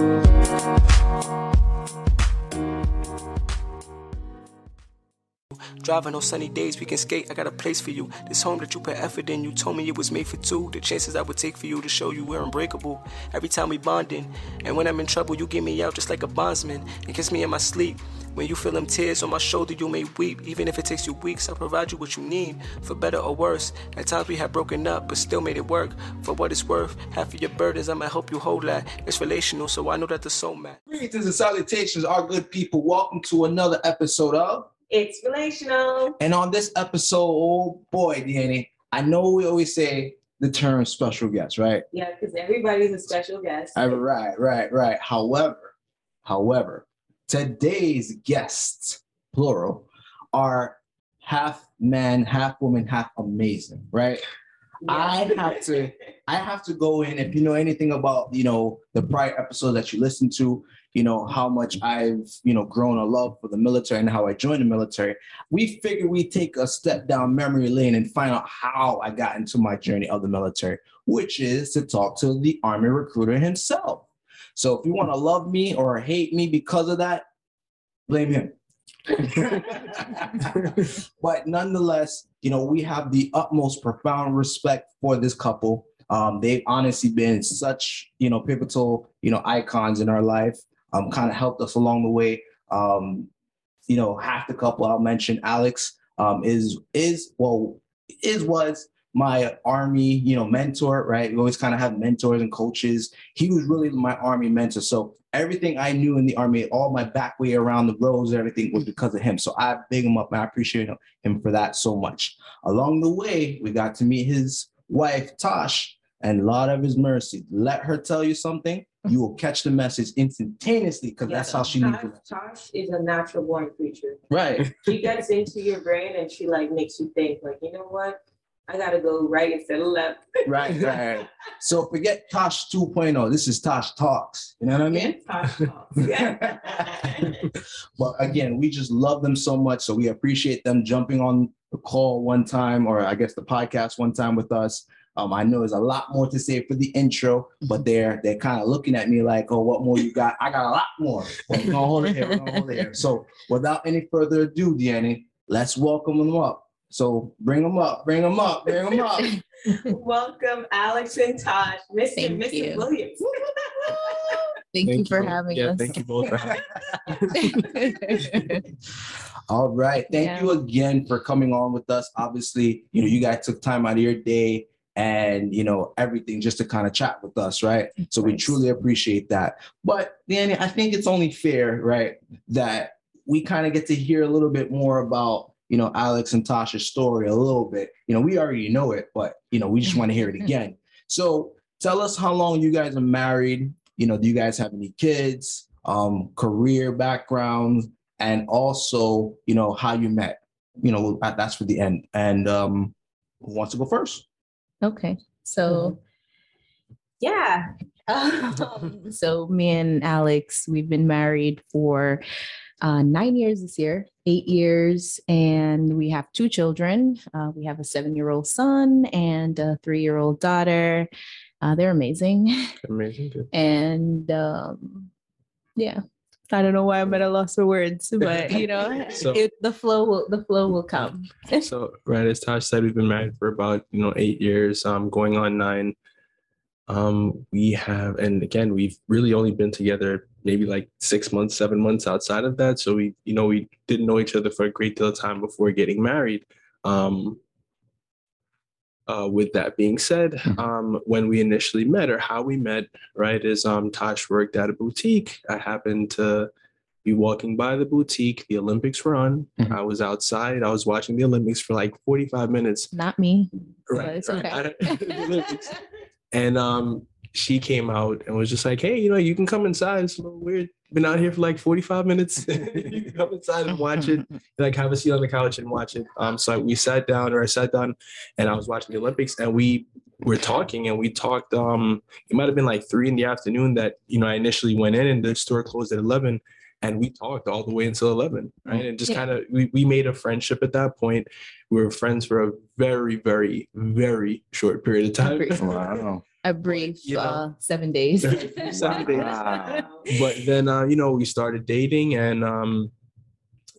Thank you. Driving on sunny days, we can skate. I got a place for you. This home that you put effort in, you told me it was made for two. The chances I would take for you to show you we're unbreakable. Every time we bonding, and when I'm in trouble, you get me out just like a bondsman and kiss me in my sleep. When you feel them tears on my shoulder, you may weep. Even if it takes you weeks, I'll provide you what you need, for better or worse. At times we have broken up, but still made it work. For what it's worth, half of your burdens, I might help you hold that. It's relational, so I know that the soul match. Greetings and salutations, our good people. Welcome to another episode of It's relational. And on this episode, oh boy, Danny, I know we always say the term special guest, right? Yeah, because everybody's a special guest. Uh, Right, right, right. However, however, today's guests, plural, are half man, half woman, half amazing, right? I have to I have to go in if you know anything about you know the prior episode that you listened to, you know how much I've you know grown a love for the military and how I joined the military. We figure we take a step down memory lane and find out how I got into my journey of the military, which is to talk to the army recruiter himself. So if you want to love me or hate me because of that, blame him. but nonetheless, you know, we have the utmost profound respect for this couple. Um, they've honestly been such, you know, pivotal, you know, icons in our life. Um, kind of helped us along the way. Um, you know, half the couple I'll mention, Alex, um, is is well, is was my army, you know, mentor, right? We always kind of have mentors and coaches. He was really my army mentor. So everything I knew in the army, all my back way around the roads, everything was because of him. So I big him up and I appreciate him, for that so much. Along the way, we got to meet his wife, Tash, and Lord of his mercy. Let her tell you something, you will catch the message instantaneously because that's how she needs Tash, it. Tash is a natural born creature. Right. She gets into your brain and she like makes you think like, you know what? I gotta go right instead of left. Right, right. So forget Tosh 2.0. This is Tosh Talks. You know what I mean? Tosh talks. But again, we just love them so much. So we appreciate them jumping on the call one time, or I guess the podcast one time with us. Um, I know there's a lot more to say for the intro, but they're they're kind of looking at me like, oh, what more you got? I got a lot more. We're gonna hold it here. We're gonna hold it here. So without any further ado, Danny, let's welcome them up. So bring them up, bring them up, bring them up. Welcome, Alex and Tash, Mr. Thank and Mrs. you. Williams. Thank, you for both. having yeah, us. Thank you both All right. Thank Yeah. you again for coming on with us. Obviously, you know, you guys took time out of your day and you know everything just to kind of chat with us, right? So we truly appreciate that. But Danny, I think it's only fair, right, that we kind of get to hear a little bit more about you know Alex and Tasha's story a little bit. You know, we already know it, but you know, we just want to hear it again. So tell us how long you guys are married. You know, do you guys have any kids? Um, career backgrounds, and also you know how you met. You know, that's for the end. And um, who wants to go first? Okay. So yeah. Um, so me and Alex, we've been married for uh, nine years this year, eight years, and we have two children. Uh, we have a seven-year-old son and a three-year-old daughter. Uh, they're amazing. Amazing. Good. and um yeah i don't know why i'm at a loss for words but you know So- it, the flow will the flow will come So, right as Tash said, we've been married for about you know eight years, um, going on nine. Um, we have, and again, we've really only been together maybe like six months, seven months outside of that. So we, you know, we didn't know each other for a great deal of time before getting married. Um, uh, with that being said, Mhm. um, when we initially met, or how we met, right, is um, Tash worked at a boutique. I happened to be walking by the boutique. The Olympics were on. Mhm. I was outside. I was watching the Olympics for like 45 minutes. not me so Right, it's right. okay I- the And um, she came out and was just like, "Hey, you know, you can come inside. It's a little weird. Been out here for like 45 minutes. you can come inside and watch it. Like have a seat on the couch and watch it." Um, so we sat down, or I sat down, and I was watching the Olympics, and we were talking, and we talked. Um, it might have been like three in the afternoon that you know I initially went in, and the store closed at 11. And we talked all the way until 11, right? And just Yeah. kind of, we, we made a friendship at that point. We were friends for a very, very, very short period of time. Wow. A brief you know. uh, seven days. Seven days. Wow. but then uh, you know we started dating and um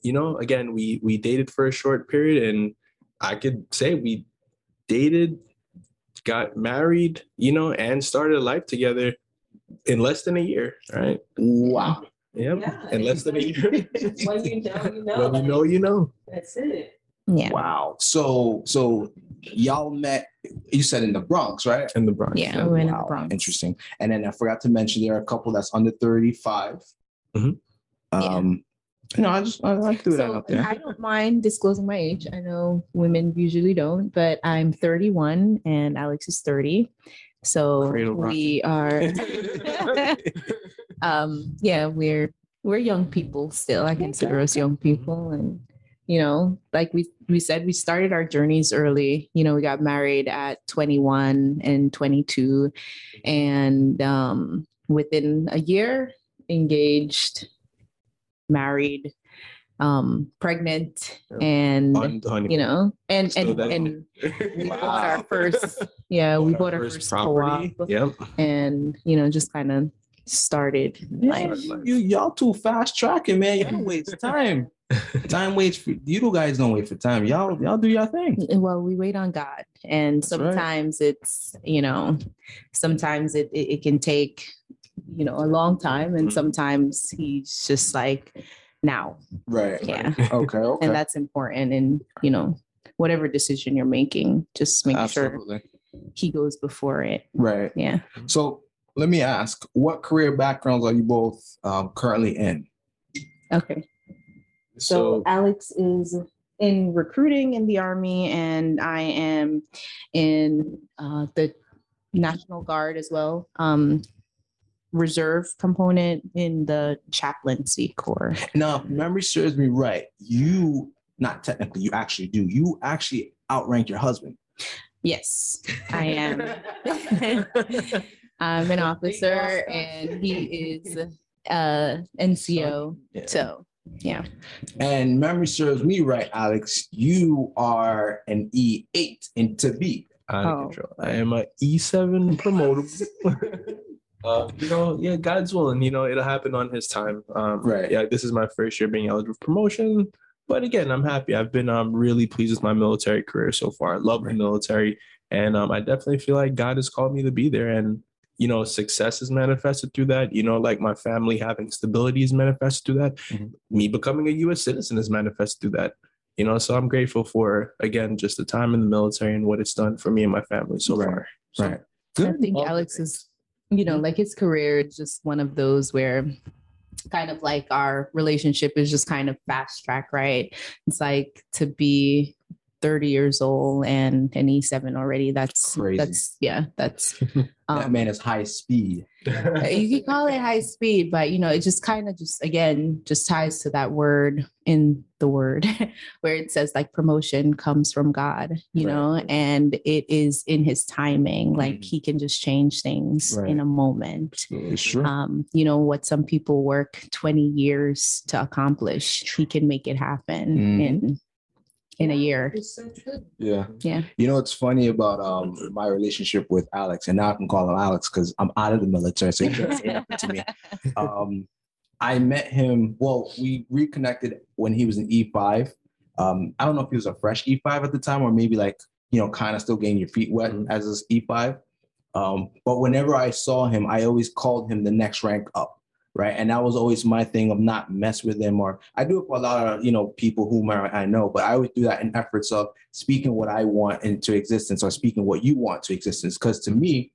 you know again we we dated for a short period and i could say we dated got married you know and started a life together in less than a year right Wow. yep Yeah. in less than a year when you know, you know. when you know you know That's it. Yeah. Wow. So so y'all met you said in the Bronx, right? in the Bronx Yeah, we were in the Bronx. Interesting. And then I forgot to mention there are a couple that's under 35. Mhm. Um you know, I just I, I threw that out there. I don't mind disclosing my age. I know women usually don't, but I'm 31 and Alex is 30. So Cradle rock. we are um yeah, we're we're young people still. I consider us young people and you know, like we we said we started our journeys early. You know, we got married at 21 and 22 and um within a year engaged, married, um pregnant and the honeymoon. you know, and and and we bought our first yeah, we bought our first co-op yep and you know just kind of started Yeah, life. you, you- y'all too fast tracking, man. Y'all waste time. Time waits for you guys don't wait for time. Y'all y'all do your thing. well we wait on god and That's right. sometimes it's you know sometimes it, it it can take you know a long time and Mhm. sometimes he's just like now Right. yeah Okay. Okay. and that's important and you know whatever decision you're making just make sure he goes before it Right. yeah So let me ask, what career backgrounds are you both um, currently in? okay So, so Alex is in recruiting in the army, and I am in uh, the National Guard as well. Um, reserve component in the chaplaincy corps. Now, if memory serves me right, you not technically, you actually do. You actually outrank your husband. Yes, I am. I'm an officer, and he is uh, NCO. Yeah. So, yeah. And memory serves me right, Alex. You are an E8 in Tibet. out of Oh. control. I am a E7 promotable. uh, you know, yeah, God's willing. You know, it'll happen on His time. Um, Right. Yeah, this is my first year being eligible for promotion, but again, I'm happy. I've been um really pleased with my military career so far. I love the military, and um, I definitely feel like God has called me to be there, and you know, success is manifested through that. You know, like my family having stability is manifested through that. Mhm. Me becoming a U.S. citizen is manifested through that you know so i'm grateful for again just the time in the military and what it's done for me and my family so Right, far So, right. I think All Alex is, you know, like his career is just one of those where kind of like our relationship is just kind of fast track, right? It's like to be 30 years old and an E7 already. That's Crazy. that's yeah, that's that um, man is high speed. you could call it high speed, but you know, it just kind of just again just ties to that word in the word where it says like promotion comes from God, you Right. know, and it is in his timing. Like Mhm. he can just change things Right. in a moment. It's true. Um, you know, what some people work 20 years to accomplish, he can make it happen Mhm. in in a year. It's so true. yeah. Yeah. You know what's funny about um my relationship with Alex, and now I can call him Alex because I'm out of the military, so he can't say nothing to me. Um, I met him. Well, we reconnected when he was an E5. Um, I don't know if he was a fresh E5 at the time, or maybe like you know, kind of still getting your feet wet Mhm. as his E5. Um, but whenever I saw him, I always called him the next rank up, right? And that was always my thing of not mess with them. or I do it for a lot of you know people whom I, I know, but I always do that in efforts of speaking what I want into existence or speaking what you want to existence. Because to me,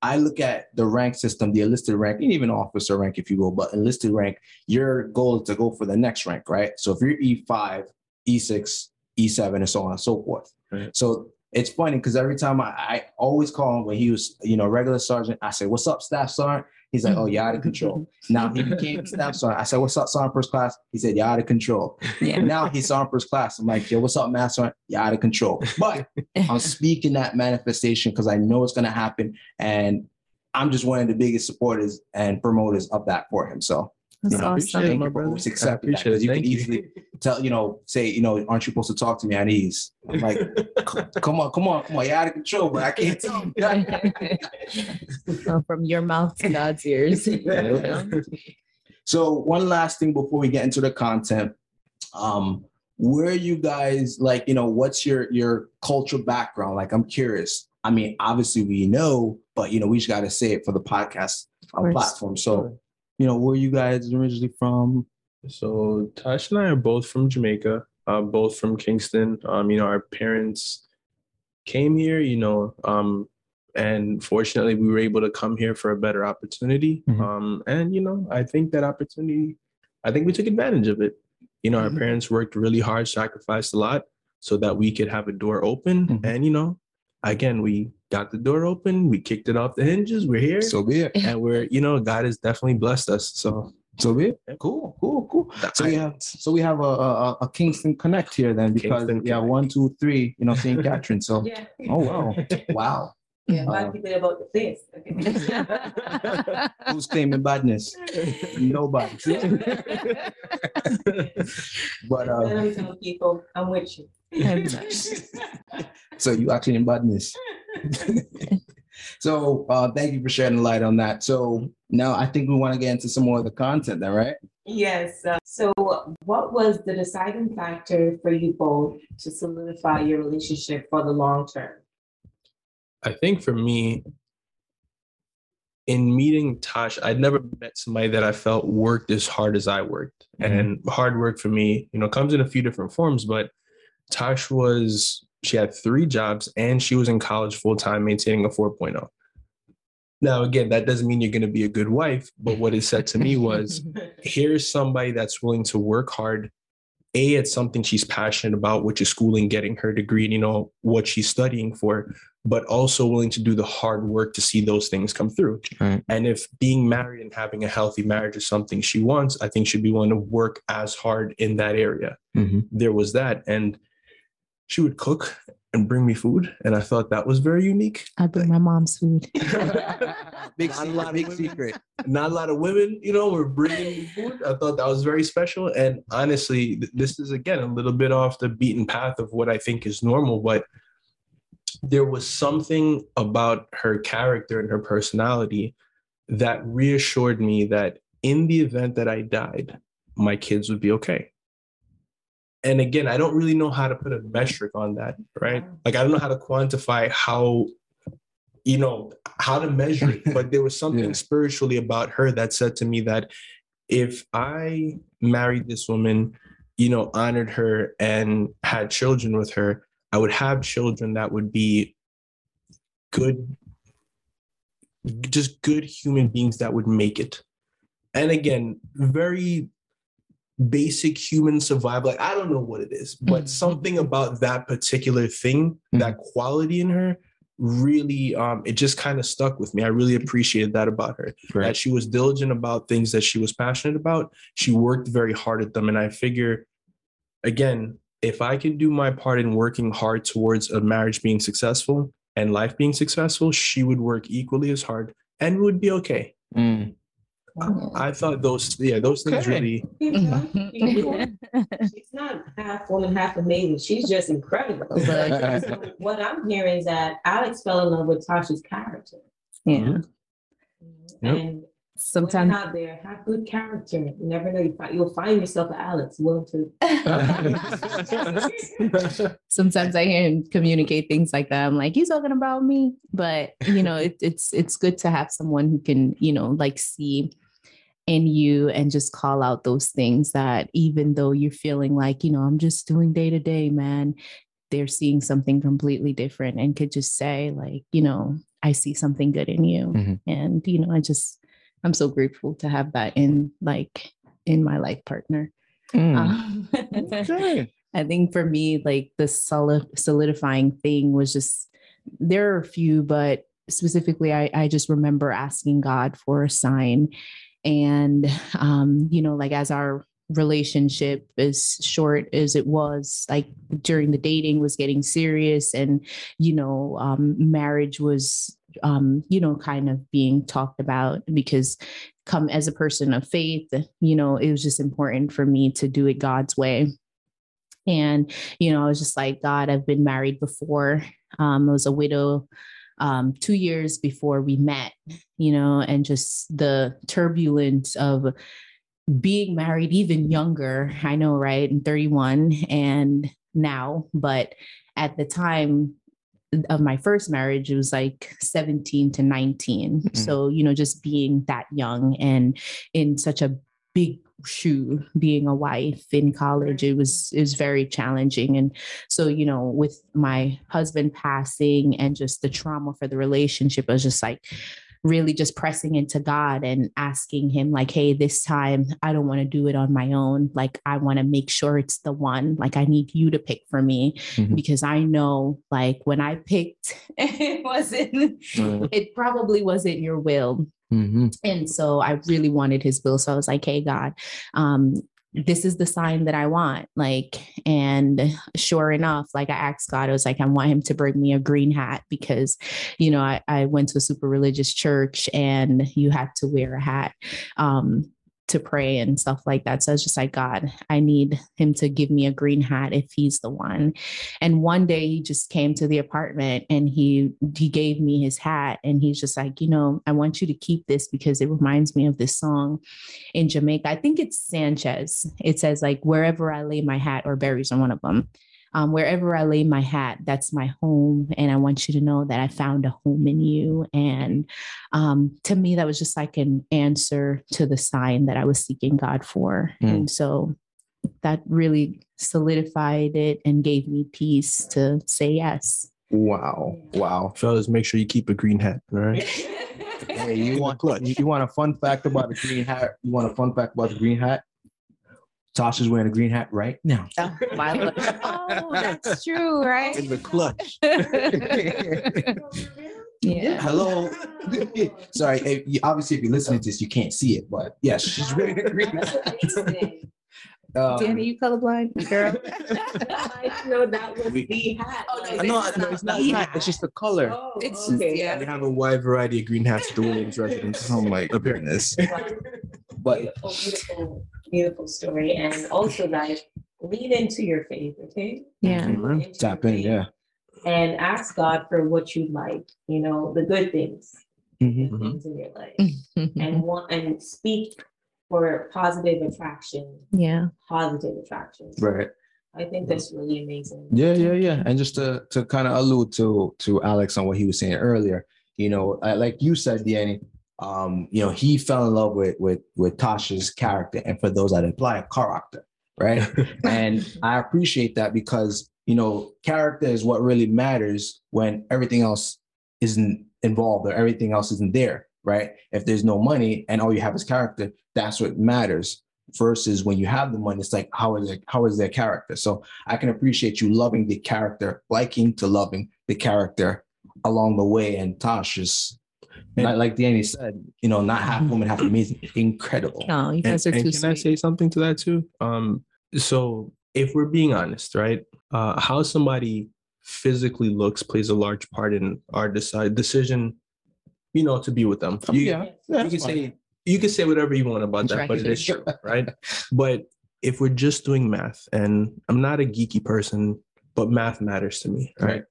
I look at the rank system, the enlisted rank, and even officer rank, if you will, but enlisted rank, your goal is to go for the next rank, right? So if you're E5, E6, E7, and so on and so forth. Right. So it's funny because every time I, I always call him when he was, you know, regular sergeant, I say, What's up, staff sergeant? He's like, Oh, you're out of mm-hmm. control. now he became staff sergeant. I said, What's up, sergeant first class? He said, You're out of control. Yeah. Now he's sergeant first class. I'm like, Yo, what's up, master? sergeant? You're out of control. But I'm speaking that manifestation because I know it's going to happen. And I'm just one of the biggest supporters and promoters of that for him. So That's you know, awesome. thank my you brother. always I accepting that, appreciate 'cause it. You can you. easily tell, you know, say, you know, aren't you supposed to talk to me at ease? I'm like, come on, come on, come on, you're out of control, but I can't tell. Well, from your mouth to God's ears. So one last thing before we get into the content, um, where you guys like, you know, what's your your cultural background? Like, I'm curious. I mean, obviously we know, but you know, we just got to say it for the podcast uh, platform. So, you know, where you guys originally from? So Tash and I are both from Jamaica, uh, both from Kingston. Um, you know, our parents came here, you know, um, and fortunately we were able to come here for a better opportunity. Mhm. Um, and you know, I think that opportunity, I think we took advantage of it. You know, our Mhm. parents worked really hard, sacrificed a lot so that we could have a door open. Mhm. And you know, again, we got the door open, we kicked it off the hinges, we're here. So be it. and we're, you know, God has definitely blessed us. So So be it. Cool, cool, cool. So we have so we have a a, a Kingston connect here then because Kingston have Connect. one, two, three, you know, St. Catherine. So Yeah. oh wow. Wow. Yeah, a lot Uh, people about the place. Who's claiming badness? Nobody. but uh And I'm people, I'm with you. so you actually in badness. so uh thank you for shedding light on that. So now I think we want to get into some more of the content then, right? Yes. uh, so, what was the deciding factor for you both to solidify your relationship for the long term? I think for me, in meeting Tash, I'd never met somebody that I felt worked as hard as I worked. And hard work for me, you know, comes in a few different forms, but Tash was, she had three jobs and she was in college full time maintaining a 4.0. Now, again, that doesn't mean you're going to be a good wife, but what it said to me was here's somebody that's willing to work hard. A, it's something she's passionate about, which is schooling, getting her degree, and you know what she's studying for, but also willing to do the hard work to see those things come through. Right. And if being married and having a healthy marriage is something she wants, I think she'd be willing to work as hard in that area. Mhm. There was that. And she would cook and bring me food. And I thought that was very unique. I bring my mom's food. big Not a secret, lot of big women. secret. not a lot of women, you know, were bringing me food. I thought that was very special. And honestly, th- this is again a little bit off the beaten path of what I think is normal, but there was something about her character and her personality that reassured me that in the event that I died, my kids would be okay. And again, I don't really know how to put a metric on that, right? Like I don't know how to quantify how, you know, how to measure it. But there was something Yeah. spiritually about her that said to me that if I married this woman, you know, honored her and had children with her, I would have children that would be good, just good human beings that would make it. And again, very basic human survival. Like I don't know what it is, but Mhm. something about that particular thing, that quality in her, really um it just kind of stuck with me. I really appreciated that about her. That she was diligent about things that she was passionate about. She worked very hard at them. And I figure again, if I can do my part in working hard towards a marriage being successful and life being successful, she would work equally as hard and would be okay. Mm. Mm-hmm. I thought those, yeah, those things Okay. really mm-hmm. She's not half woman, half amazing. She's just incredible. But- So what I'm hearing is that Alex fell in love with Tasha's character. yeah. Mm-hmm. Yep. And Sometimes out there have good character. You never know. You find, you'll find yourself an Alex willing to. sometimes I hear him communicate things like that. I'm like, he's talking about me? But you know, it, it's it's good to have someone who can, you know, like see in you and just call out those things that even though you're feeling like, you know, I'm just doing day to day, man, they're seeing something completely different and could just say, like, you know, I see something good in you. Mhm. And, you know, I just I'm so grateful to have that in like in my life partner. Mm. Um, Okay. I think for me, like the solid solidifying thing was just there are a few, but specifically, I, I just remember asking God for a sign. And, um, you know, like as our relationship as short as it was like during the dating was getting serious and you know um marriage was um you know kind of being talked about because come as a person of faith, you know, it was just important for me to do it God's way. And, you know, I was just like, God, I've been married before. Um, I was a widow um, two years before we met, you know, and just the turbulence of being married even younger. I know, right? I'm 31 and now, but at the time of my first marriage, it was like 17 to 19. Mm-hmm. So, you know, just being that young and in such a big shoe being a wife in college it was it was very challenging. And so you know with my husband passing and just the trauma for the relationship I was just like really just pressing into God and asking him like hey this time I don't want to do it on my own like I want to make sure it's the one like I need you to pick for me mm-hmm. because I know like when I picked it wasn't mm-hmm. it probably wasn't your will Mm-hmm. And so I really wanted his will. So I was like, hey, God, um, this is the sign that I want. Like, and sure enough, like I asked God, I was like, I want him to bring me a green hat because, you know, I, I went to a super religious church and you had to wear a hat. Um, to pray and stuff like that. So I was just like, God, I need him to give me a green hat if he's the one. And one day he just came to the apartment and he he gave me his hat and he's just like, you know, I want you to keep this because it reminds me of this song in Jamaica. I think it's Sanchez. It says like wherever I lay my hat or berries on one of them um, wherever I lay my hat, that's my home. And I want you to know that I found a home in you. And um, to me, that was just like an answer to the sign that I was seeking God for. Mm. And so that really solidified it and gave me peace to say yes. Wow. Wow. Fellas, make sure you keep a green hat. All right. hey, you want you want a fun fact about the green hat? You want a fun fact about the green hat? Tasha's wearing a green hat right now. Oh, oh that's true, right? In the clutch. yeah. Hello. Sorry. If, obviously, if you're listening to this, you can't see it, but yes, she's wearing a green hat. Um, Danny, you colorblind, girl? I know that was we, the hat. Oh, no, no, no, it's not hat. It's just the color. Oh, it's okay. Yeah. We have a wide variety of green hats at the Williams residence. Oh my goodness. but beautiful, beautiful beautiful story. And also, guys, lean into your faith, okay? Yeah. Mm-hmm. Tap in, yeah. And ask God for what you like, you know, the good things, mm-hmm. mm-hmm. things in your life. and want and speak for positive attraction. Yeah. Positive attraction. Right. I think that's really amazing. Yeah, yeah, yeah. And just to to kind of allude to to Alex on what he was saying earlier, you know, like you said, Danny, um, you know, he fell in love with with with Tasha's character, and for those that imply a character, right? and I appreciate that because you know, character is what really matters when everything else isn't involved or everything else isn't there, right? If there's no money and all you have is character, that's what matters. Versus when you have the money, it's like how is it? How is their character? So I can appreciate you loving the character, liking to loving the character along the way. And Tasha's like Danny said, you know, not half women, half amazing. Incredible. No, you guys and, are too Can sweet. I say something to that too? Um, so if we're being honest, right, uh, how somebody physically looks plays a large part in our decide decision, you know, to be with them. You, yeah, yeah you can fine. say you can say whatever you want about that, but it is true, right? But if we're just doing math, and I'm not a geeky person, but math matters to me, right? right.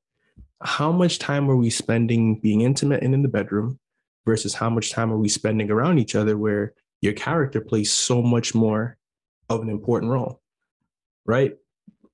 How much time are we spending being intimate and in the bedroom versus how much time are we spending around each other where your character plays so much more of an important role right?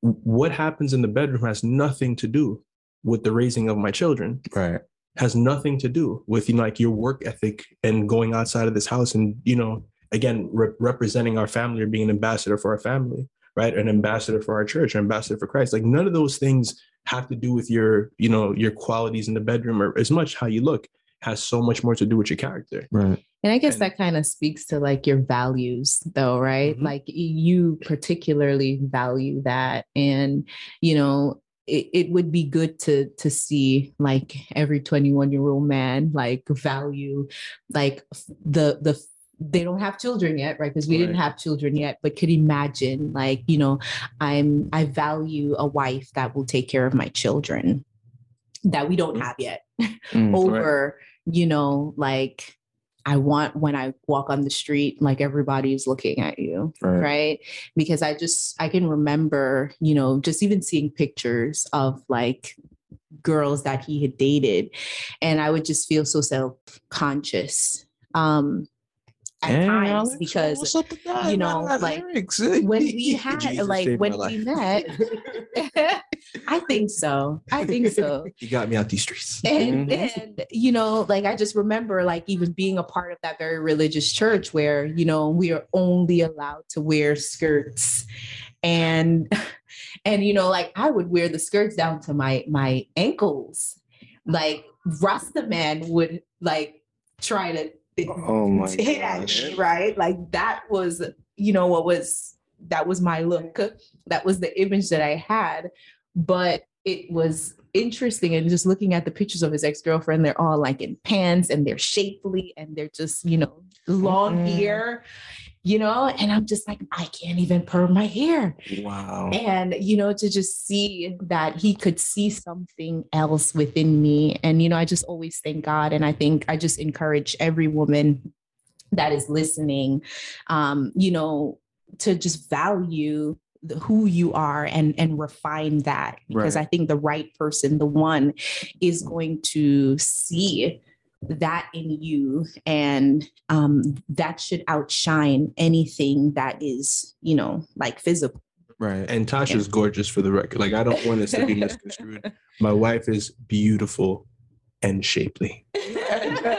What happens in the bedroom has nothing to do with the raising of my children. Right. Has nothing to do with you know like your work ethic and going outside of this house and you know again re- representing our family or being an ambassador for our family right? An ambassador for our church an ambassador for christ. Like none of those things have to do with your you know your qualities in the bedroom or as much how you look has so much more to do with your character. Right. And I guess and, that kind of speaks to like your values though, right? Mm-hmm. Like you particularly value that. And, you know, it, it would be good to to see like every 21 year old man like value like the the they don't have children yet right because we right. didn't have children yet but could imagine like you know i'm i value a wife that will take care of my children that we don't mm. have yet mm, over right you know, like I want when I walk on the street, like everybody's looking at you, Right. right? Because I just, I can remember, you know, just even seeing pictures of like girls that he had dated, and I would just feel so self conscious. Um, at times because what's up with that? you know, like, lyrics. when we had Jesus like when we met i think so i think so You got me out these streets. and Mhm. and you know like i just remember like even being a part of that very religious church where you know we are only allowed to wear skirts and and you know like i would wear the skirts down to my my ankles like rasta man would like try to Oh my hit at gosh. me, right? Like that was, you know, what was that was my look. That was the image that I had. But it was interesting and just looking at the pictures of his ex-girlfriend, they're all like in pants and they're shapely and they're just, you know, long Mm. hair, you know, and I'm just like, I can't even perm my hair Wow. and you know to just see that he could see something else within me and you know i just always thank god and i think i just encourage every woman that is listening um you know to just value the, who you are and and refine that because Right. i think the right person the one is going to see that in you and um that should outshine anything that is you know like physical Right. And Tasha's gorgeous for the record. Like I don't want this to be misconstrued. My wife is beautiful and shapely.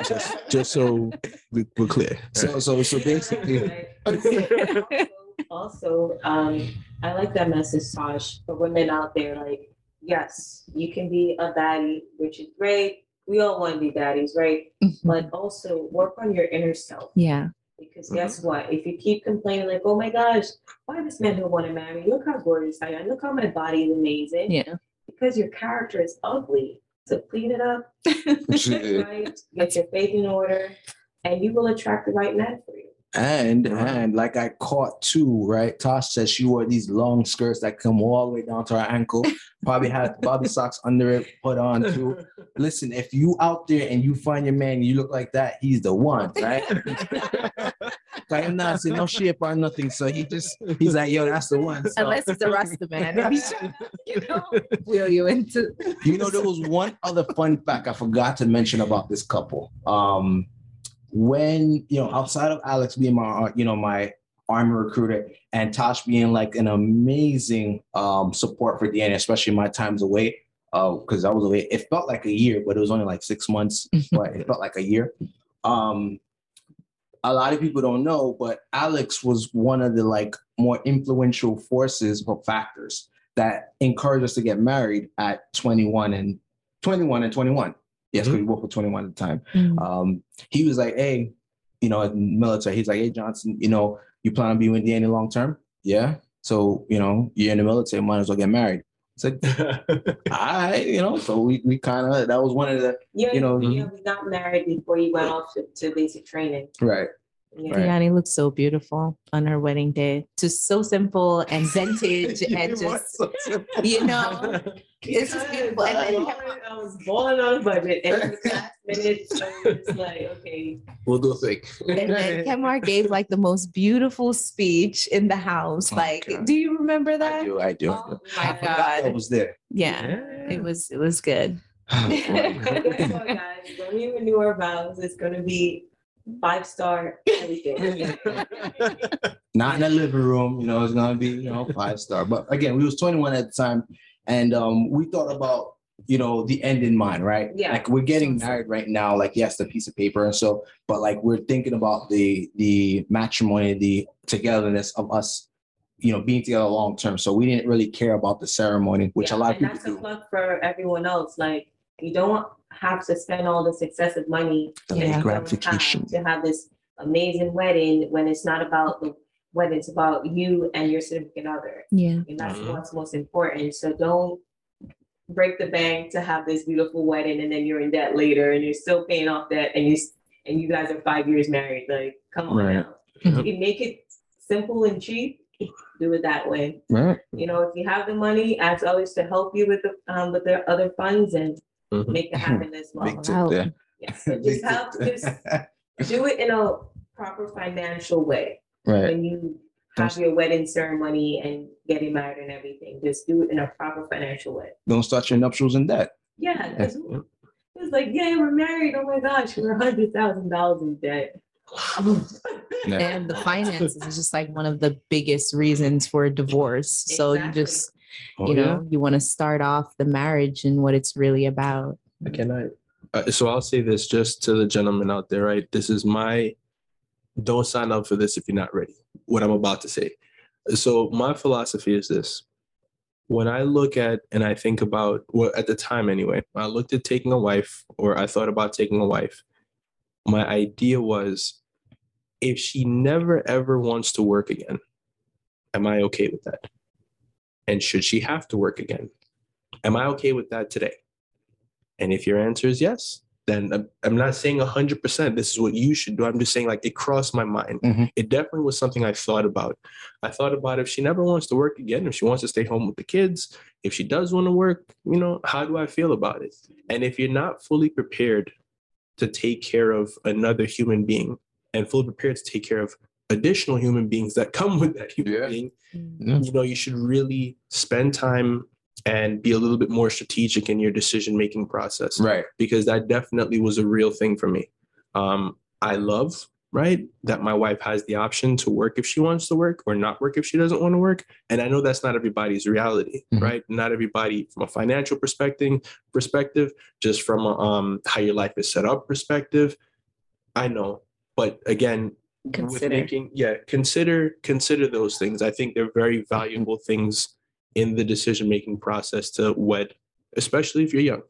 Just just so we- we're clear. So so so basically, Also, um, I like that message, Tash, for women out there. Like, yes, you can be a baddie, which is great. We all want to be baddies, right? Mm-hmm. But also work on your inner self. yeah Because guess what? If you keep complaining, like, oh my gosh, why this man don't want to marry me? Look how gorgeous I am. Look how my body is amazing. yeah Because your character is ugly. So clean it up, right? Get your faith in order, and you will attract the right man for you. And and like I caught too, right? Tash says she wore these long skirts that come all the way down to her ankle. Probably had bobby socks under it put on too. Listen, if you out there and you find your man, you look like that, he's the one, right? I'm not saying no shape or nothing. So he just he's like, yo, that's the one. So- unless it's a rasta man if he's trying to, you know wheel you into You know, there was one other fun fact I forgot to mention about this couple. Um, when you know, outside of Alex being my, uh, you know, my army recruiter and Tash being like an amazing um support for Danny, especially my times away. Uh, because I was away, it felt like a year, but it was only like six months, but it felt like a year. Um, a lot of people don't know, but Alex was one of the like more influential forces or factors that encouraged us to get married at 21 and 21 and 21. Yes, because we both were 21 at the time. Mm. Um, he was like, hey, you know, in military, he's like, hey, Johnson, you know, you plan on being with Danny long term? Yeah. So, you know, you're in the military, might as well get married. It's like, all right, you know, so we, we kind of, that was one of the, Yeah, You know, yeah, mm-hmm. we got married before you went off to, to basic training. right. Yeah. Right. Danny looked so beautiful on her wedding day. Just so simple and vintage and just you know, it's just beautiful. And then I was balling on a budget and the last minute, so it's like, okay. We'll do a thing. and then Kemar gave like the most beautiful speech in the house. Oh, like, God. do you remember I that? do, I do. Oh I my forgot I God. was there. Yeah, it was it was good. Guess what, guys? When we renew our vows, it's gonna be five star everything. not in the living room, you know, it's gonna be, you know, five star. But again, we was 21 at the time, and um, we thought about, you know, the end in mind, right? Yeah. Like we're getting married right now, like yes, the piece of paper and so, but like we're thinking about the the matrimony, the togetherness of us, you know, being together long term. So we didn't really care about the ceremony, which a lot of people that's a do. plug for everyone else. Like, you don't have to spend all this excessive money The that you Yeah. don't gratification. to have this amazing wedding when it's not about the wedding, it's about you and your significant other. Yeah. And that's Mhm. what's most important. So don't break the bank to have this beautiful wedding and then you're in debt later and you're still paying off debt and you and you guys are five years married. Like, come on Right. now. Mhm. If you make it simple and cheap, do it that way. Right. You know, if you have the money, ask others to help you with the um with their other funds and Mhm. make it happen as well. Big tip Wow. there. Yes, so Big just tip help, just do it in a proper financial way. Right. When you have your wedding ceremony and getting married and everything, just do it in a proper financial way. Don't start your nuptials in debt. Yeah, because it's like, yeah, we're married. Oh my gosh, we're a hundred thousand dollars in debt. and the finances is just like one of the biggest reasons for a divorce. So you Exactly. just, Oh, you yeah? know, you want to start off the marriage and what it's really about. Can I? Uh, so I'll say this just to the gentleman out there, right? This is my. Don't sign up for this if you're not ready. What I'm about to say. So my philosophy is this: when I look at and I think about well, at the time anyway, I looked at taking a wife, or I thought about taking a wife. My idea was, if she never ever wants to work again, am I okay with that? And should she have to work again? Am I okay with that today? And if your answer is yes, then I'm- not saying 100% this is what you should do. I'm just saying, like, it crossed my mind. Mhm. It definitely was something I thought about. I thought about if she never wants to work again, if she wants to stay home with the kids, if she does want to work, you know, how do I feel about it? And if you're not fully prepared to take care of another human being and fully prepared to take care of additional human beings that come with that human Yeah. being, Yeah. you know, you should really spend time and be a little bit more strategic in your decision making process Right. because that definitely was a real thing for me. Um, I love right that my wife has the option to work if she wants to work or not work if she doesn't want to work, and I know that's not everybody's reality, Mhm. right? Not everybody from a financial perspective, perspective, just from a, um, how your life is set up perspective. I know, but again, with Consider. making yeah consider consider those things. I think they're very valuable things in the decision making process to wed, especially if you're young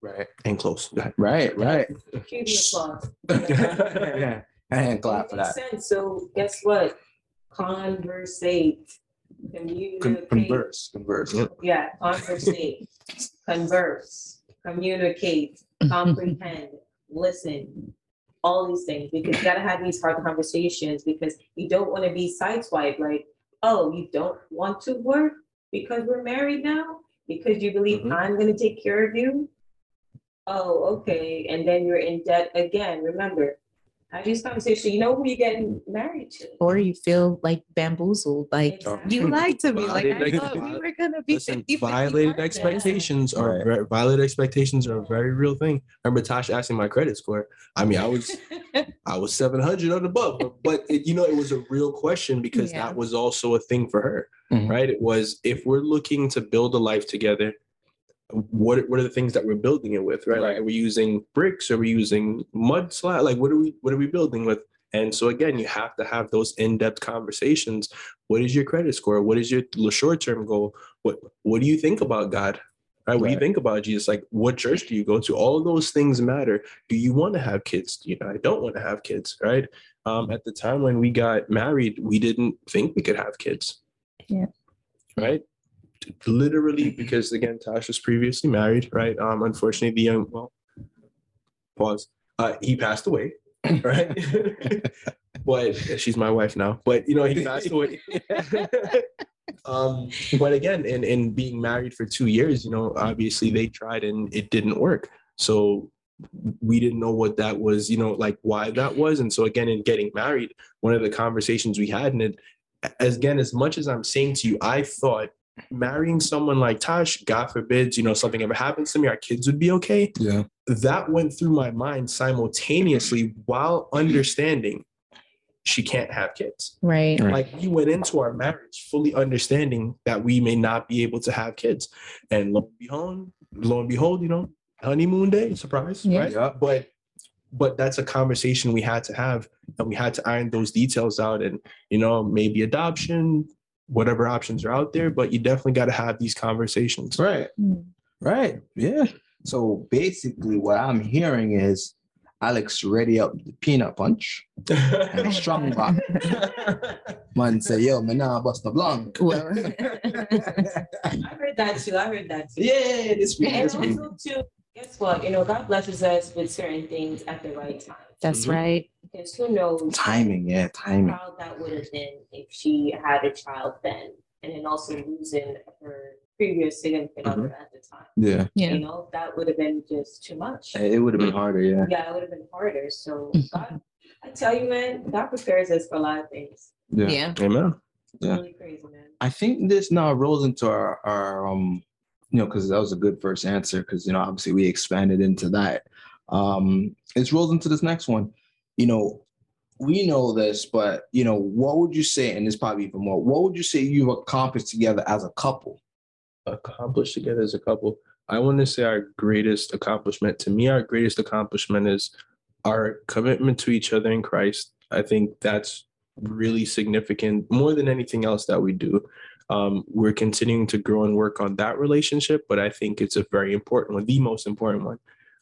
Right. and close. Right. Right. Cue the applause. yeah. and clap for that. sense. So guess what? Conversate. Communicate. Con- converse. Converse. Yeah, conversate, converse, communicate, comprehend, listen, all these things, because you gotta have these hard conversations, because you don't wanna be sideswiped, like, oh, you don't want to work because we're married now? Because you believe Mhm. I'm gonna take care of you? Oh, okay, and then you're in debt again, remember, have these conversations, you know who you're getting married to. Or you feel like bamboozled, like Exactly. you lied to me. Like I Violated- thought we were gonna be Listen, 50 violated expectations are Right. violated expectations are a very real thing. Remember Tasha asking my credit score. I mean, I was I was 700 and above, but, but it, you know, it was a real question because Yeah. that was also a thing for her, Mhm. right? It was if we're looking to build a life together, what what are the things that we're building it with, right? Like, are we using bricks? Are we using mud slab? Like, what are we what are we building with? And so again, you have to have those in-depth conversations. What is your credit score? What is your short-term goal? What what do you think about God? Right? What do you think about Jesus? Like, what church do you go to? All of those things matter. Do you want to have kids? You know, I don't want to have kids, right? Um, at the time when we got married, we didn't think we could have kids. Yeah. Right. Literally, because again, Tash was previously married, right? Um, unfortunately, the young well, pause. Uh, he passed away, right? but she's my wife now. But you know, he passed away. um, but again, in in being married for two years, you know, obviously they tried and it didn't work. So we didn't know what that was, you know, like why that was. And so again, in getting married, one of the conversations we had, and it as again, as much as I'm saying to you, I thought marrying someone like Tash, God forbids, you know, something ever happens to me, our kids would be okay Yeah. that went through my mind simultaneously while understanding she can't have kids. Right. Right. Like we went into our marriage fully understanding that we may not be able to have kids. And lo and behold, lo and behold, you know, honeymoon day, surprise, Yeah. right? Yeah. But but that's a conversation we had to have and we had to iron those details out and you know, maybe adoption, whatever options are out there, but you definitely got to have these conversations. Right. Mm. Right. Yeah. So basically, what I'm hearing is Alex ready up the peanut punch and strong back. Man say, yo, man, nah, bust the blank. Well, I heard that too, I heard that too. yeah, this week, And this week. also too, guess what, you know, God blesses us with certain things at the right time. That's Mhm. right. Because who knows Timing, yeah, timing. how that would have been if she had a child then. And then also losing her previous significant other Mm-hmm. at the time. Yeah. Yeah. You know, that would have been just too much. It would have been harder. Yeah. Yeah, it would have been harder. So Mhm. God, I tell you, man, God prepares us for a lot of things. Yeah. Amen. Yeah. really crazy, man. I think this now rolls into our, our um, you know, because that was a good first answer. Because you know, obviously we expanded into that. Um, it rolls into this next one. You know, we know this, but you know, what would you say? And this probably even more. What would you say you've accomplished together as a couple? accomplished together as a couple. I want to say our greatest accomplishment, to me, our greatest accomplishment is our commitment to each other in Christ. I think that's really significant more than anything else that we do. Um, we're continuing to grow and work on that relationship, but I think it's a very important one, the most important one.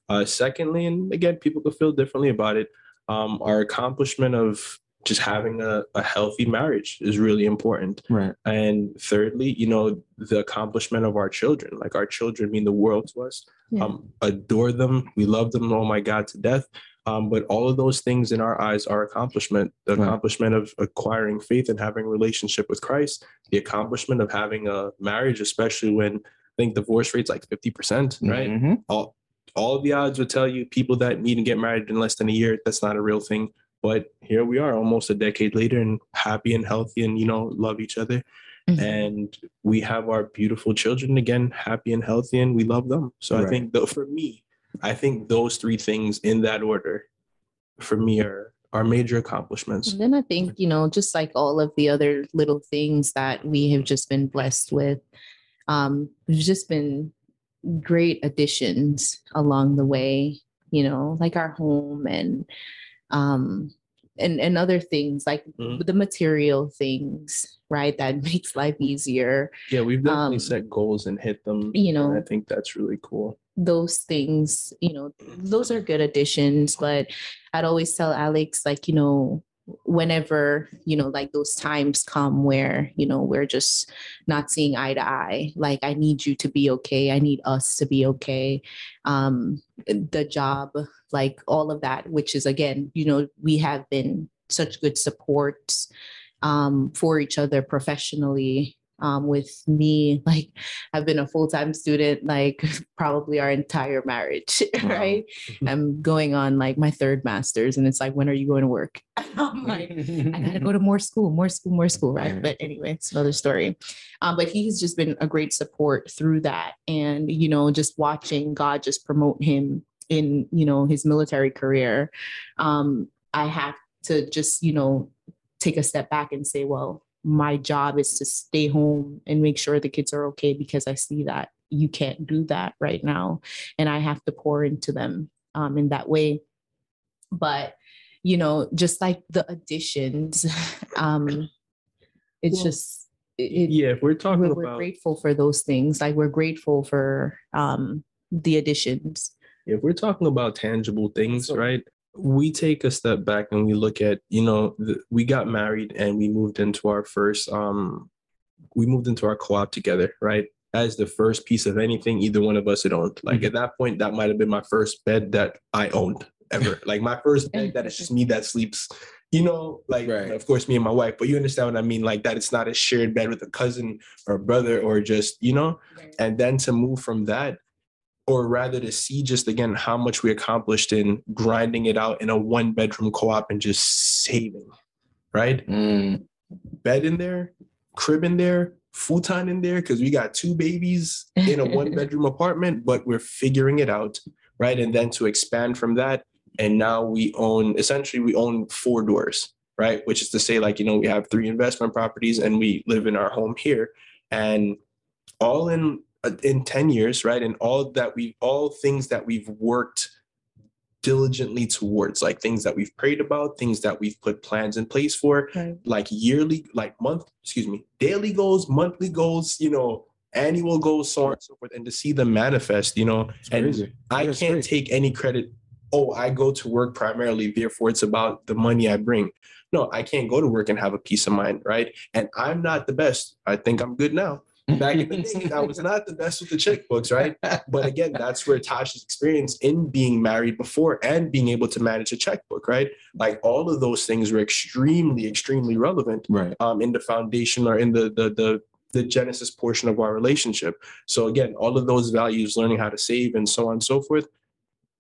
Uh, secondly, and again, people could feel differently about it. Um, our accomplishment of just having a, a healthy marriage is really important. Right. And thirdly, you know, the accomplishment of our children. Like our children mean the world to us. Yeah. Um, adore them. We love them, oh my God, to death. Um, but all of those things in our eyes are accomplishment. The Right. accomplishment of acquiring faith and having a relationship with Christ, the accomplishment of having a marriage, especially when I think divorce rate's like 50%, right? Mhm. all all of the odds would tell you people that need to get married in less than a year that's not a real thing. But here we are almost a decade later and happy and healthy and you know love each other. Mhm. and we have our beautiful children again happy and healthy and we love them. So i think though for me i think those three things in that order for me are are major accomplishments. And then I think, you know, just like all of the other little things that we have just been blessed with, um, we've just been great additions along the way, you know, like our home and um and and other things like Mhm. the material things, right? That makes life easier. yeah we've definitely Um, set goals and hit them you and i think that's really cool those things, you know, those are good additions. But I'd always tell Alex, like, you know, whenever, you know, like those times come where, you know, we're just not seeing eye to eye, like, I need you to be okay. I need us to be okay. Um, the job, like all of that, which is again, you know, we have been such good supports um, for each other professionally. Um, with me, like I've been a full time student, like probably our entire marriage, Wow. right? I'm going on like my third master's, and it's like, when are you going to work? I'm like, I gotta go to more school, more school, more school, right? Right. But anyway, it's another story. Um, but he's just been a great support through that, and you know, just watching God just promote him in you know his military career. Um, I have to just you know take a step back and say, well, my job is to stay home and make sure the kids are okay because I see that you can't do that right now, and I have to pour into them um, in that way. But you know, just like the additions, um, it's Well, just it, yeah if we're talking we're, we're grateful for those things. Like we're grateful for um, the additions. if we're talking about tangible things, So- right? We take a step back and we look at, you know, the, we got married and we moved into our first, um, we moved into our co-op together, right? As the first piece of anything either one of us had owned. Like Mm-hmm. at that point, that might have been my first bed that I owned ever. like my first bed that it's just me that sleeps. You know, like Right. of course me and my wife, but you understand what I mean. Like that, it's not a shared bed with a cousin or a brother or just you know and then to move from that or rather to see just again how much we accomplished in grinding it out in a one bedroom co-op and just saving right? Mm, bed in there crib in there futon in there because we got two babies in a one bedroom apartment but we're figuring it out right? And then to expand from that and now we own essentially we own four doors right? Which is to say like you know we have three investment properties and we live in our home here. And all in in 10 years right and all that we all things that we've worked diligently towards like things that we've prayed about things that we've put plans in place for Right. like yearly like month excuse me daily goals monthly goals you know annual goals so on and so forth and to see them manifest you know it's and crazy. I That's can't great. take any credit. Oh, I go to work primarily, therefore it's about the money I bring. No, I can't go to work and have a peace of mind, right? And I'm not the best. I think I'm good now. Back in the day, that was not the best with the checkbooks, right? But again, that's where Tasha's experience in being married before and being able to manage a checkbook, right? Like all of those things were extremely, extremely relevant Right. um, in the foundation or in the the the the genesis portion of our relationship. So again, all of those values, learning how to save and so on and so forth,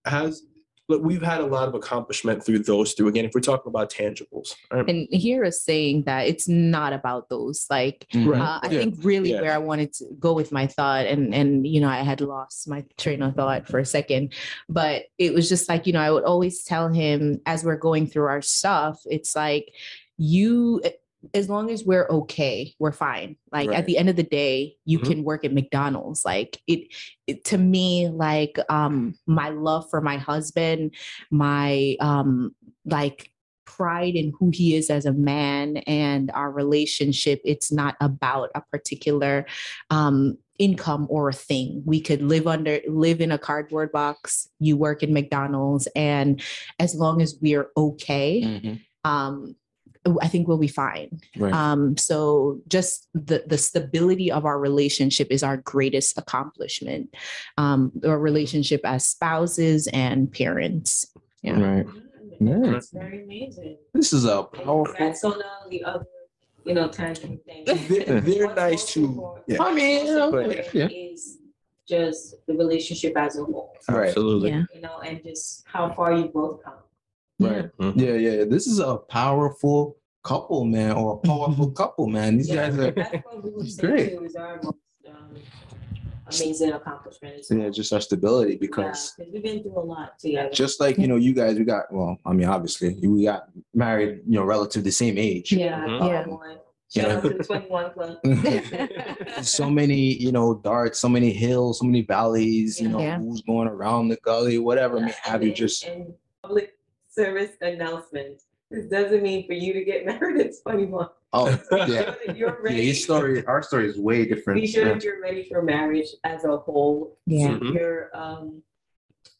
has look, we've had a lot of accomplishment through those through again, if we're talking about tangibles. Right. And here is saying that it's not about those. Like Right. uh, I Yeah. think really Yeah. where I wanted to go with my thought, and and you know, I had lost my train of thought for a second, but it was just like you know, I would always tell him as we're going through our stuff, it's like you. As long as we're okay, we're fine. Like Right. at the end of the day, you Mhm. can work at McDonald's. Like it, it to me, like um my love for my husband, my um like pride in who he is as a man and our relationship it's not about a particular um income or a thing we could live under live in a cardboard box you work in mcdonald's and as long as we're okay Mhm. um i think we'll be fine Right. um so just the the stability of our relationship is our greatest accomplishment um our relationship as spouses and parents yeah. Right. Yeah. That's very amazing. This is a powerful. That's on all the other, you know, tangible things. They're, they're nice too. Yeah. I mean, what's you know, important yeah. Is just the relationship as a whole, Right. Absolutely. yeah you know, and just how far you both come. Right. Mhm. Yeah, yeah. This is a powerful couple, man, or a powerful couple, man. These Yeah, guys are That's what we great. too is our most um, amazing accomplishment. as yeah, just our stability Yeah, we've been through a lot together. just like you know, you guys, we got well, I mean, obviously, we got married, you know, relative the same age. Yeah, Mhm. Yeah. 21. Yeah. Shout out to the twenty-one so many, you know, darts, so many hills, so many valleys, you know, Yeah. who's going around the gully, whatever may have you just And public service announcement. This doesn't mean for you to get married at twenty-one. oh yeah. sure You're Yeah, ready. his story, our story is way different. Be sure Yeah. that you're ready for marriage as a whole. yeah Mhm. Your, um,